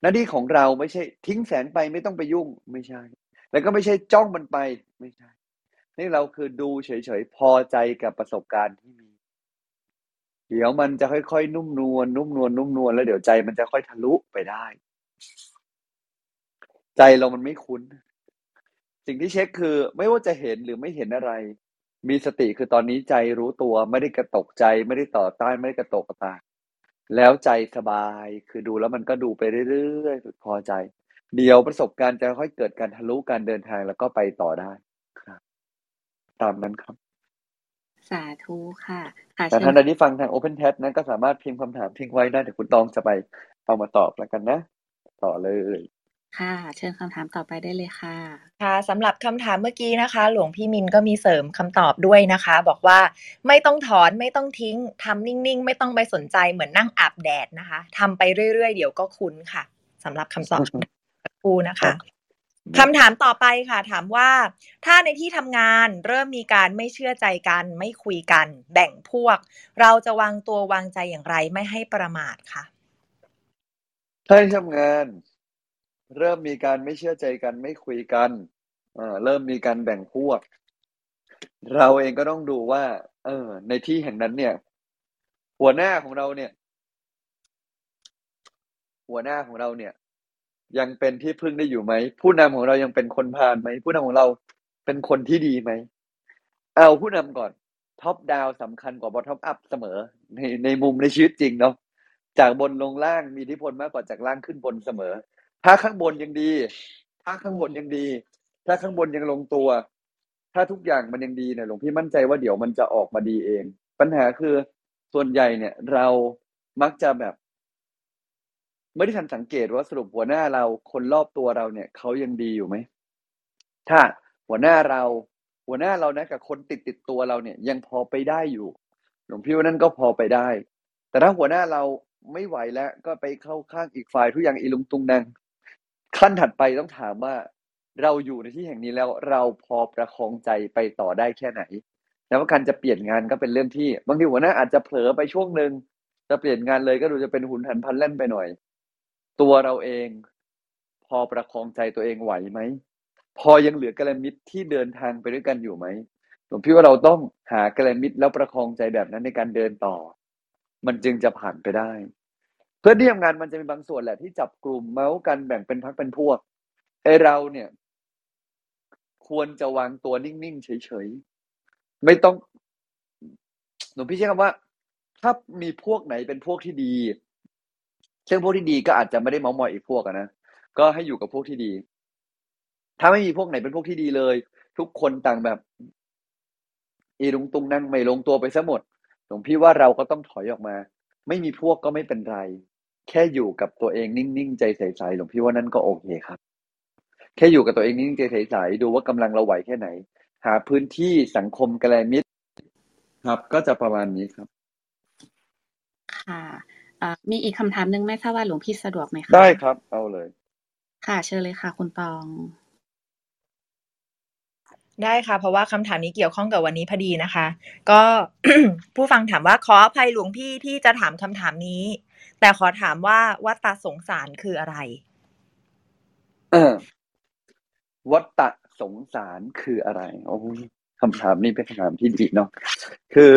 หน้าที่ของเราไม่ใช่ ทิ้งแสงไปไม่ต้องไปยุ่งไม่ใช่ แล้วก็ไม่ใช่จ้องมันไปไม่ใช่ นี่เราคือดูเฉยๆพอใจกับประสบการณ์ที่มี เดี๋ยวมันจะค่อยๆนุ่มนวลนุ่มนวลนุ่มนวลแล้วเดี๋ยวใจมันจะค่อยทะลุไปได้ ใจเรามันไม่คุ้น สิ่งที่เช็คคือ ไม่ว่าจะเห็นหรือไม่เห็นอะไร มีสติคือตอนนี้ใจรู้ตัวไม่ได้กระตกใจ ไม่ได้ต่อต้านไม่ได้กระตกกระตาก แล้วใจสบาย คือดูแล้วมันก็ดูไปเรื่อยๆพอใจ เดี๋ยวประสบการณ์จะค่อยเกิดการทะลุการเดินทางแล้วก็ไปต่อได้ครับ ตามนั้นครับ สาธุค่ะค่ะแต่เชิท่านญใดที่ฟังทาง Open Chat นั้นก็สามารถพิมพ์คำถามทิ้งไว้ได้เดี๋ยวคุณตองจะไปเอามาตอบแล้วกันนะ ต่อเลย ค่ะ เชิญคำถามต่อไปได้เลยค่ะ ค่ะสำหรับคำถามเมื่อกี้นะคะ หลวงพี่มินก็มีเสริมคำตอบด้วยนะคะ บอกว่าไม่ต้องถอนไม่ต้องทิ้งทำนิ่งๆ ไม่ต้องไปสนใจเหมือนนั่งอาบแดดนะคะทำไปเรื่อยๆ เดี๋ยวก็คุ้นค่ะสำหรับคำตอบสักครู่นะคะคำถามต่อไปค่ะ ถามว่า ถ้าในที่ทำงานเริ่มมีการไม่เชื่อใจกัน ไม่คุยกัน แบ่งพวก เราจะวางตัววางใจอย่างไรไม่ให้ประมาทคะถ้าที่ทำงาน เริ่มมีการไม่เชื่อใจกันไม่คุยกันเออเริ่มมีการแบ่งพวก เราเองก็ต้องดูว่า เออ ในที่แห่งนั้นเนี่ย หัวหน้าของเราเนี่ย หัวหน้าของเราเนี่ย ยังเป็นที่พึ่งได้อยู่ไหม ผู้นำของเรายังเป็นคนพาลไหม ผู้นำของเราเป็นคนที่ดีไหม เอาผู้นำก่อน top down สำคัญกว่า bottom up เสมอ ในในมุมในชีวิตจริงเนาะจากบนลงล่างมีอิทธิพลมากกว่าจากล่างขึ้นบนเสมอ ถ้าข้างบนยังดี ถ้าข้างบนยังดี ถ้าข้างบนยังลงตัว ถ้าทุกอย่างมันยังดีเนี่ยหลวงพี่มั่นใจว่าเดี๋ยวมันจะออกมาดีเอง ปัญหาคือส่วนใหญ่เนี่ย เรามักจะแบบไม่ได้ทันสังเกตว่าสรุปหัวหน้าเราคนรอบตัวเราเนี่ยเขายังดีอยู่ไหม ถ้าหัวหน้าเรา หัวหน้าเรานะกับคนติดติดตัวเราเนี่ย ยังพอไปได้อยู่ หลวงพี่ว่านั่นก็พอไปได้ แต่ถ้าหัวหน้าเราไม่ไหวแล้ว ก็ไปเข้าข้างอีกฝ่ายทุกอย่างอีลุงตุงนัง ขั้นถัดไปต้องถามว่าเราอยู่ในที่แห่งนี้แล้วเราพอประคองใจไปต่อได้แค่ไหน แล้วการจะเปลี่ยนงานก็เป็นเรื่องที่บางทีหัวหน้าอาจจะเผลอไปช่วงหนึ่งจะเปลี่ยนงานเลยก็ดูจะเป็นหุนหันพันแล่นไปหน่อย ตัวเราเอง พอประคองใจตัวเองไหวไหม พอยังเหลือกัลมิตรที่เดินทางไปด้วยกันอยู่ไหมผมพี่ว่าเราต้องหากัลมิตรแล้วประคองใจแบบนั้นในการเดินต่อ มันจึงจะผ่านไปได้ เพื่อนที่ทำงานมันจะมีบางส่วนแหละที่จับกลุ่มเมาส์กันแบ่งเป็นพักเป็นพวกไอเราเนี่ย ควรจะวางตัวนิ่งๆเฉยๆไม่ต้องหลวงพี่ใช้คำว่า ถ้ามีพวกไหนเป็นพวกที่ดีซึ่งพวกที่ดีก็อาจจะไม่ได้เมามอยอีกพวกนะก็ให้อยู่กับพวกที่ดี ถ้าไม่มีพวกไหนเป็นพวกที่ดีเลย ทุกคนต่างแบบ อีลุงตุงนั่งไม่ลงตัวไปซะหมดหลวงพี่ว่าเราก็ต้องถอยออกมา ไม่มีพวกก็ไม่เป็นไร แค่อยู่กับตัวเองนิ่งๆใจใสๆหลวงพี่ว่านั่นก็โอเคครับ แค่อยู่กับตัวเองนิ่งๆใจใสๆดูว่ากำลังเราไหวแค่ไหน หาพื้นที่สังคมกระแลมิตรครับ ก็จะประมาณนี้ครับ ค่ะอ่ามีอีกคำถามหนึ่งไม่ทราบว่าหลวงพี่สะดวกไหมคะได้ครับ เอาเลย ค่ะ เชิญเลยค่ะ คุณตอง ได้ค่ะ เพราะว่าคำถามนี้เกี่ยวข้องกับวันนี้พอดีนะคะ ก็ผู้ฟังถามว่าขออภัยหลวงพี่ที่จะถามคำถามนี้ แต่ขอถามว่าวัตตาสงสารคืออะไร เออ วัตตะสงสารคืออะไรโอ้คำถามนี้เป็นคำถามที่ดีเนาะคือ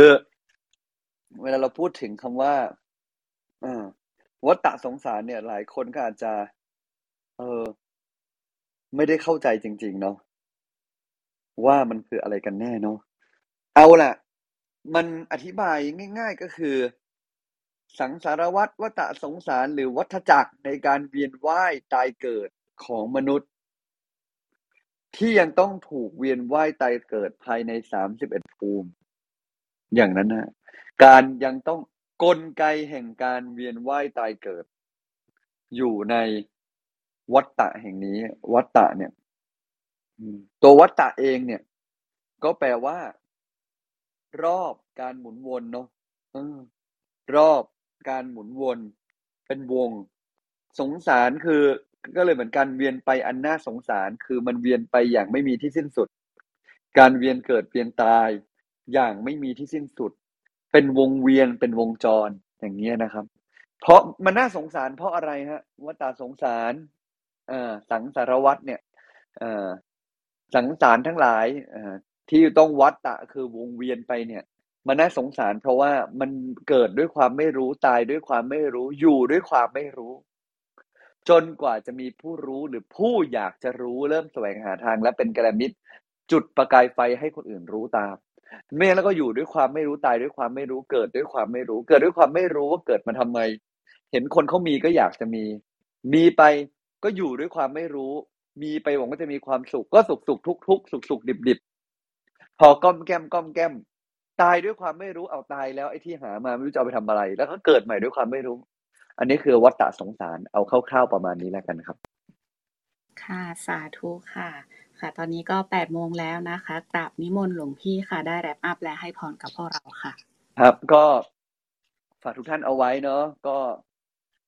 เวลาเราพูดถึงคำว่าอวัตตะสงสารเนี่ย หลายคนก็อาจจะ เออ ไม่ได้เข้าใจจริง ๆ เนาะว่ามันคืออะไรกันแน่เนาะเอาล่ะ มันอธิบายง่าย ๆ ก็คือ สังสารวัฏวัฏสงสารหรือวัฏจักรในการเวียนว่ายตายเกิดของมนุษย์ ที่ยังต้องถูกเวียนว่ายตายเกิดภายในสามสิบเอ็ดภูมิ อย่างนั้นนะการยังต้องกลไกแห่งการเวียนว่ายตายเกิด อยู่ในวัฏฏะแห่งนี้ วัฏฏะเนี่ยตัววัฏฏะเองเนี่ย ก็แปลว่า รอบการหมุนวนเนาะรอบ การหมุนวนเป็นวง สงสารคือก็เลยเหมือนการเวียนไปอันน่าสงสาร คือมันเวียนไปอย่างไม่มีที่สิ้นสุด การเวียนเกิดเวียนตาย อย่างไม่มีที่สิ้นสุด เป็นวงเวียนเป็นวงจรอย่างเงี้ยนะครับ เพราะมันน่าสงสารเพราะอะไรฮะวัฏฏะสงสารเอ่อสังสารวัฏเนี่ยเอ่อสังสารทั้งหลายเอ่อที่ต้องวัฏฏะคือวงเวียนไปเนี่ย มันน่าสงสาร เพราะว่ามันเกิดด้วยความไม่รู้ตายด้วยความไม่รู้อยู่ด้วยความไม่รู้ จนกว่าจะมีผู้รู้หรือผู้อยากจะรู้เริ่มแสวงหาทางและเป็นกระมิตรจุดประกายไฟให้คนอื่นรู้ตามไม่แล้วก็อยู่ด้วยความไม่รู้ตายด้วยความไม่รู้เกิดด้วยความไม่รู้ เกิดด้วยความไม่รู้ว่าเกิดมาทำไม เห็นคนเขามีก็อยากจะมี มีไปก็อยู่ด้วยความไม่รู้ มีไปหวังว่าจะมีความสุข ก็สุขสุขทุกทุกสุขสุขดิบดิบพอก้อมแก้มก้อมแก้ม ตายด้วยความไม่รู้เอาตายแล้วไอ้ที่หามาไม่รู้จะเอาไปทำอะไร แล้วก็เกิดใหม่ด้วยความไม่รู้ อันนี้คือวัฏฏะสงสารเอาคร่าวๆประมาณนี้แล้วกันครับ ค่ะสาธุค่ะ ค่ะ ตอนนี้ก็แปดโมงแล้วนะคะกราบนิมนต์หลวงพี่ค่ะ ได้แรปอัพและให้พรกับพวกเราค่ะ ครับ ก็ฝากทุกท่านเอาไว้เนาะก็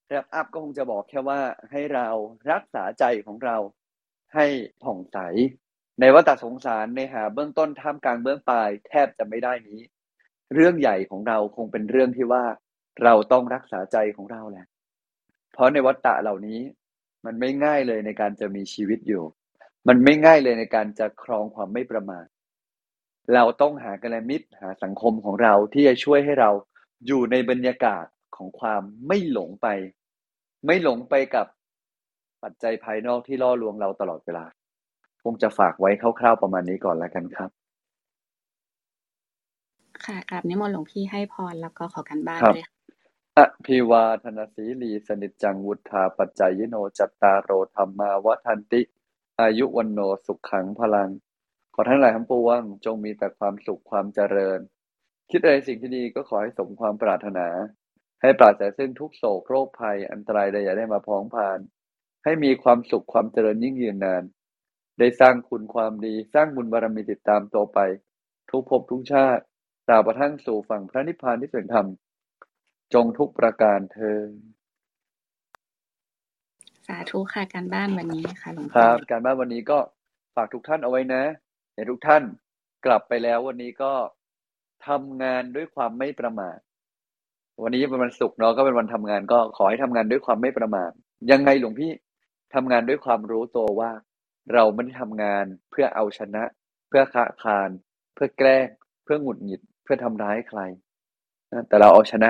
แรปอัพก็คงจะบอกแค่ว่าให้เรารักษาใจของเราให้ผ่องใส ในวัฏสงสารในหาเบื้องต้นท่ามกลางเบื้องปลายแทบจะไม่ได้นี้ เรื่องใหญ่ของเราคงเป็นเรื่องที่ว่าเราต้องรักษาใจของเราแหละ เพราะในวัฏฏะเหล่านี้ มันไม่ง่ายเลยในการจะมีชีวิตอยู่ มันไม่ง่ายเลยในการจะครองความไม่ประมาทเราต้องหากัลยาณมิตรหาสังคมของเราที่จะช่วยให้เราอยู่ในบรรยากาศของความไม่หลงไป ไม่หลงไปกับปัจจัยภายนอกที่ล่อลวงเราตลอดเวลา คงจะฝากไว้คร่าว ๆ ประมาณนี้ก่อนแล้วกันครับ ค่ะกราบนิมนต์หลวงพี่ให้พรแล้วก็ขอกันบ้านครับ ด้วยค่ะ อภิวาทนาสีลีสนิจจังวุธาปัจจายโนจัตตารโรธรรมาวัทันติ อายุวันโนสุขขังพลัง ขอท่านหลายทั้งปวงจงมีแต่ความสุขความเจริญ คิดอะไรสิ่งที่ดีก็ขอให้สมความปรารถนา ให้ปราศจากซึ่งทุกโศกโรคภัยอันตรายใดอย่าได้มาพ้องผ่าน ให้มีความสุขความเจริญยิ่งยืนนาน ได้สร้างคุณความดีสร้างบุญบารมีติดตามตัวไป ทุกภพทุกชาติตราบกระทั่งสู่ฝั่งพระนิพพานที่สุดธรรม จงทุกประการเธอญสาธุค่ะการบ้านวันนี้ค่ะหลวงคพี่รับ การบ้านวันนี้ก็ฝากทุกท่านเอาไว้นะให้ทุกท่านกลับไปแล้ววันนี้ก็ทำงานด้วยความไม่ประมาทวันนี้เป็นวันศุกร์เนาะก็เป็นวันทำงานก็ขอให้ทำงานด้วยความไม่ประมาทยังไงหลวงพี่ทำงานด้วยความรู้ตัวว่า เราไม่ได้ทำงานเพื่อเอาชนะ เพื่อคะคาน เพื่อแกล้ง เพื่อหงุดหงิด เพื่อทำร้ายใครนะแต่เราเอาชนะ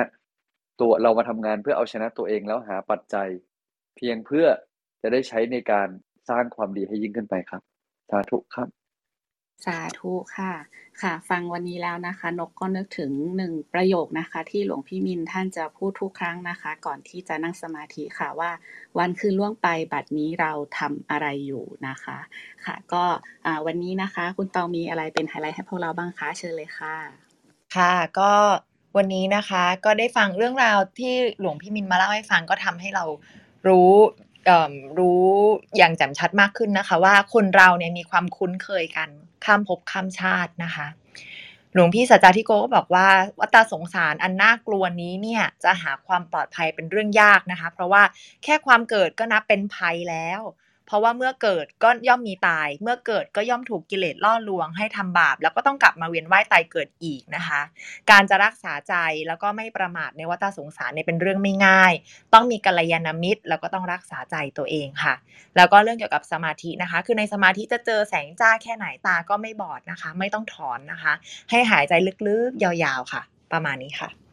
ตัวเรามาทำงานเพื่อเอาชนะตัวเองแล้วหาปัจจัย เพียงเพื่อจะได้ใช้ในการสร้างความดีให้ยิ่งขึ้นไปครับ สาธุครับ สาธุค่ะ ค่ะ ฟังวันนี้แล้วนะคะ นกก็นึกถึงหนึ่งประโยคนะคะ ที่หลวงพี่มินท่านจะพูดทุกครั้งนะคะ ก่อนที่จะนั่งสมาธิค่ะว่า วันคืนล่วงไปบัดนี้เราทำอะไรอยู่นะคะ ค่ะ ก็วันนี้นะคะ คุณตองมีอะไรเป็นไฮไลท์ให้พวกเราบ้างคะเชิญเลยค่ะ ค่ะ ก็วันนี้นะคะก็ได้ฟังเรื่องราวที่หลวงพี่มินมาเล่าให้ฟังก็ทำให้เรารู้รู้อย่างแจ่มชัดมากขึ้นนะคะ ว่าคนเราเนี่ยมีความคุ้นเคยกัน ข้ามภพข้ามชาตินะคะ หลวงพี่สัจจาธิโกก็บอกว่าวัฏสงสารอันน่ากลัวนี้เนี่ยจะหาความปลอดภัยเป็นเรื่องยากนะคะ เพราะว่าแค่ความเกิดก็นับเป็นภัยแล้ว เพราะว่าเมื่อเกิดก็ย่อมมีตาย เมื่อเกิดก็ย่อมถูกกิเลสล่อลวงให้ทำบาป แล้วก็ต้องกลับมาเวียนว่ายตายเกิดอีกนะคะ การจะรักษาใจแล้วก็ไม่ประมาทในวัฏสงสารเนี่ยเป็นเรื่องไม่ง่าย ต้องมีกัลยาณมิตร แล้วก็ต้องรักษาใจตัวเองค่ะ แล้วก็เรื่องเกี่ยวกับสมาธินะคะ คือในสมาธิจะเจอแสงจ้าแค่ไหนตาก็ไม่บอดนะคะ ไม่ต้องถอนนะคะ ให้หายใจลึกๆยาวๆค่ะ ประมาณนี้ค่ะ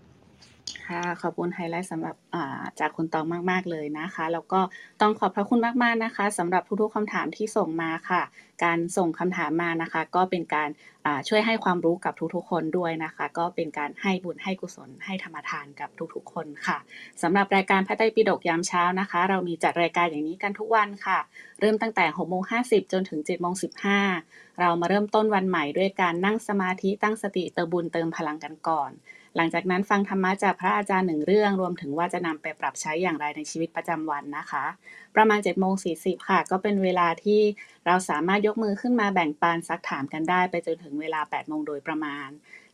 ค่ะ ขอบคุณไฮไลท์สำหรับาจากคุณตองมาก ๆ เลยนะคะ แล้วก็ต้องขอบพระคุณมาก ๆ นะคะสำหรับทุกๆคำถามที่ส่งมาค่ะ การส่งคำถามมานะคะ ก็เป็นการาช่วยให้ความรู้กับทุกๆ คนด้วยนะคะ ก็เป็นการให้บุญให้กุศลให้ธรรมทานกับทุกๆ คนค่ะสำหรับรายการพระไตรปิฎกยามเช้านะคะ เรามีจัดรายการอย่างนี้กันทุกวันค่ะ เริ่มตั้งแต่6โมง50 จนถึง7โมง15 เรามาเริ่มต้นวันใหม่ด้วยการนั่งสมาธิตั้งสติเติมบุญเติมพลังกันก่อน หลังจากนั้นฟังธรรมะจากพระอาจารย์หนึ่งเรื่อง รวมถึงว่าจะนำไปปรับใช้อย่างไรในชีวิตประจำวันนะคะ ประมาณ7จ็ดโมงสีค่ะ ก็เป็นเวลาที่เราสามารถยกมือขึ้นมาแบ่งปันซักถามกันได้ ไปจนถึงเวลา8ปดโมงโดยประมาณ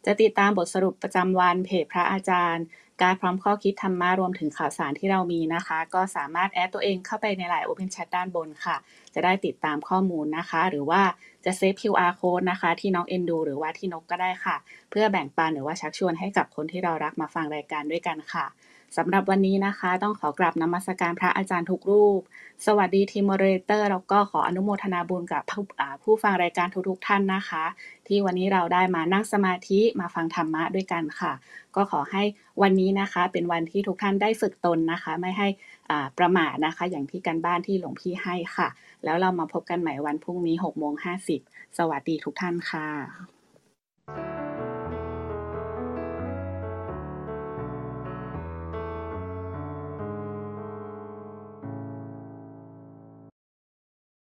จะติดตามบทสรุปประจำวันเพจพระอาจารย์ การพร้อมข้อคิดธรรมะรวมถึงข่าวสารที่เรามีนะคะ ก็สามารถ add ตัวเองเข้าไปในไลน์ Open Chat ด้านบนค่ะ จะได้ติดตามข้อมูลนะคะ หรือว่า จะเซฟ QR code นะคะ ที่น้องเอ็นดู หรือว่าที่นกก็ได้ค่ะ เพื่อแบ่งปันหรือว่าชักชวนให้กับคนที่เรารักมาฟังรายการด้วยกันค่ะ สำหรับวันนี้นะคะ ต้องขอกราบนมัสการพระอาจารย์ทุกรูป สวัสดีทีมโมเรเตอร์แล้วก็ขออนุโมทนาบุญกับผู้ผู้ฟังรายการทุกๆท่านนะคะ ที่วันนี้เราได้มานั่งสมาธิมาฟังธรรมะด้วยกันค่ะ ก็ขอให้วันนี้นะคะเป็นวันที่ทุกท่านได้ฝึกตนนะคะ ไม่ให้ประมาทนะคะ อย่างที่การบ้านที่หลวงพี่ให้ค่ะ แล้วเรามาพบกันใหม่วันพรุ่งนี้6โมง50สวัสดีทุกท่านค่ะ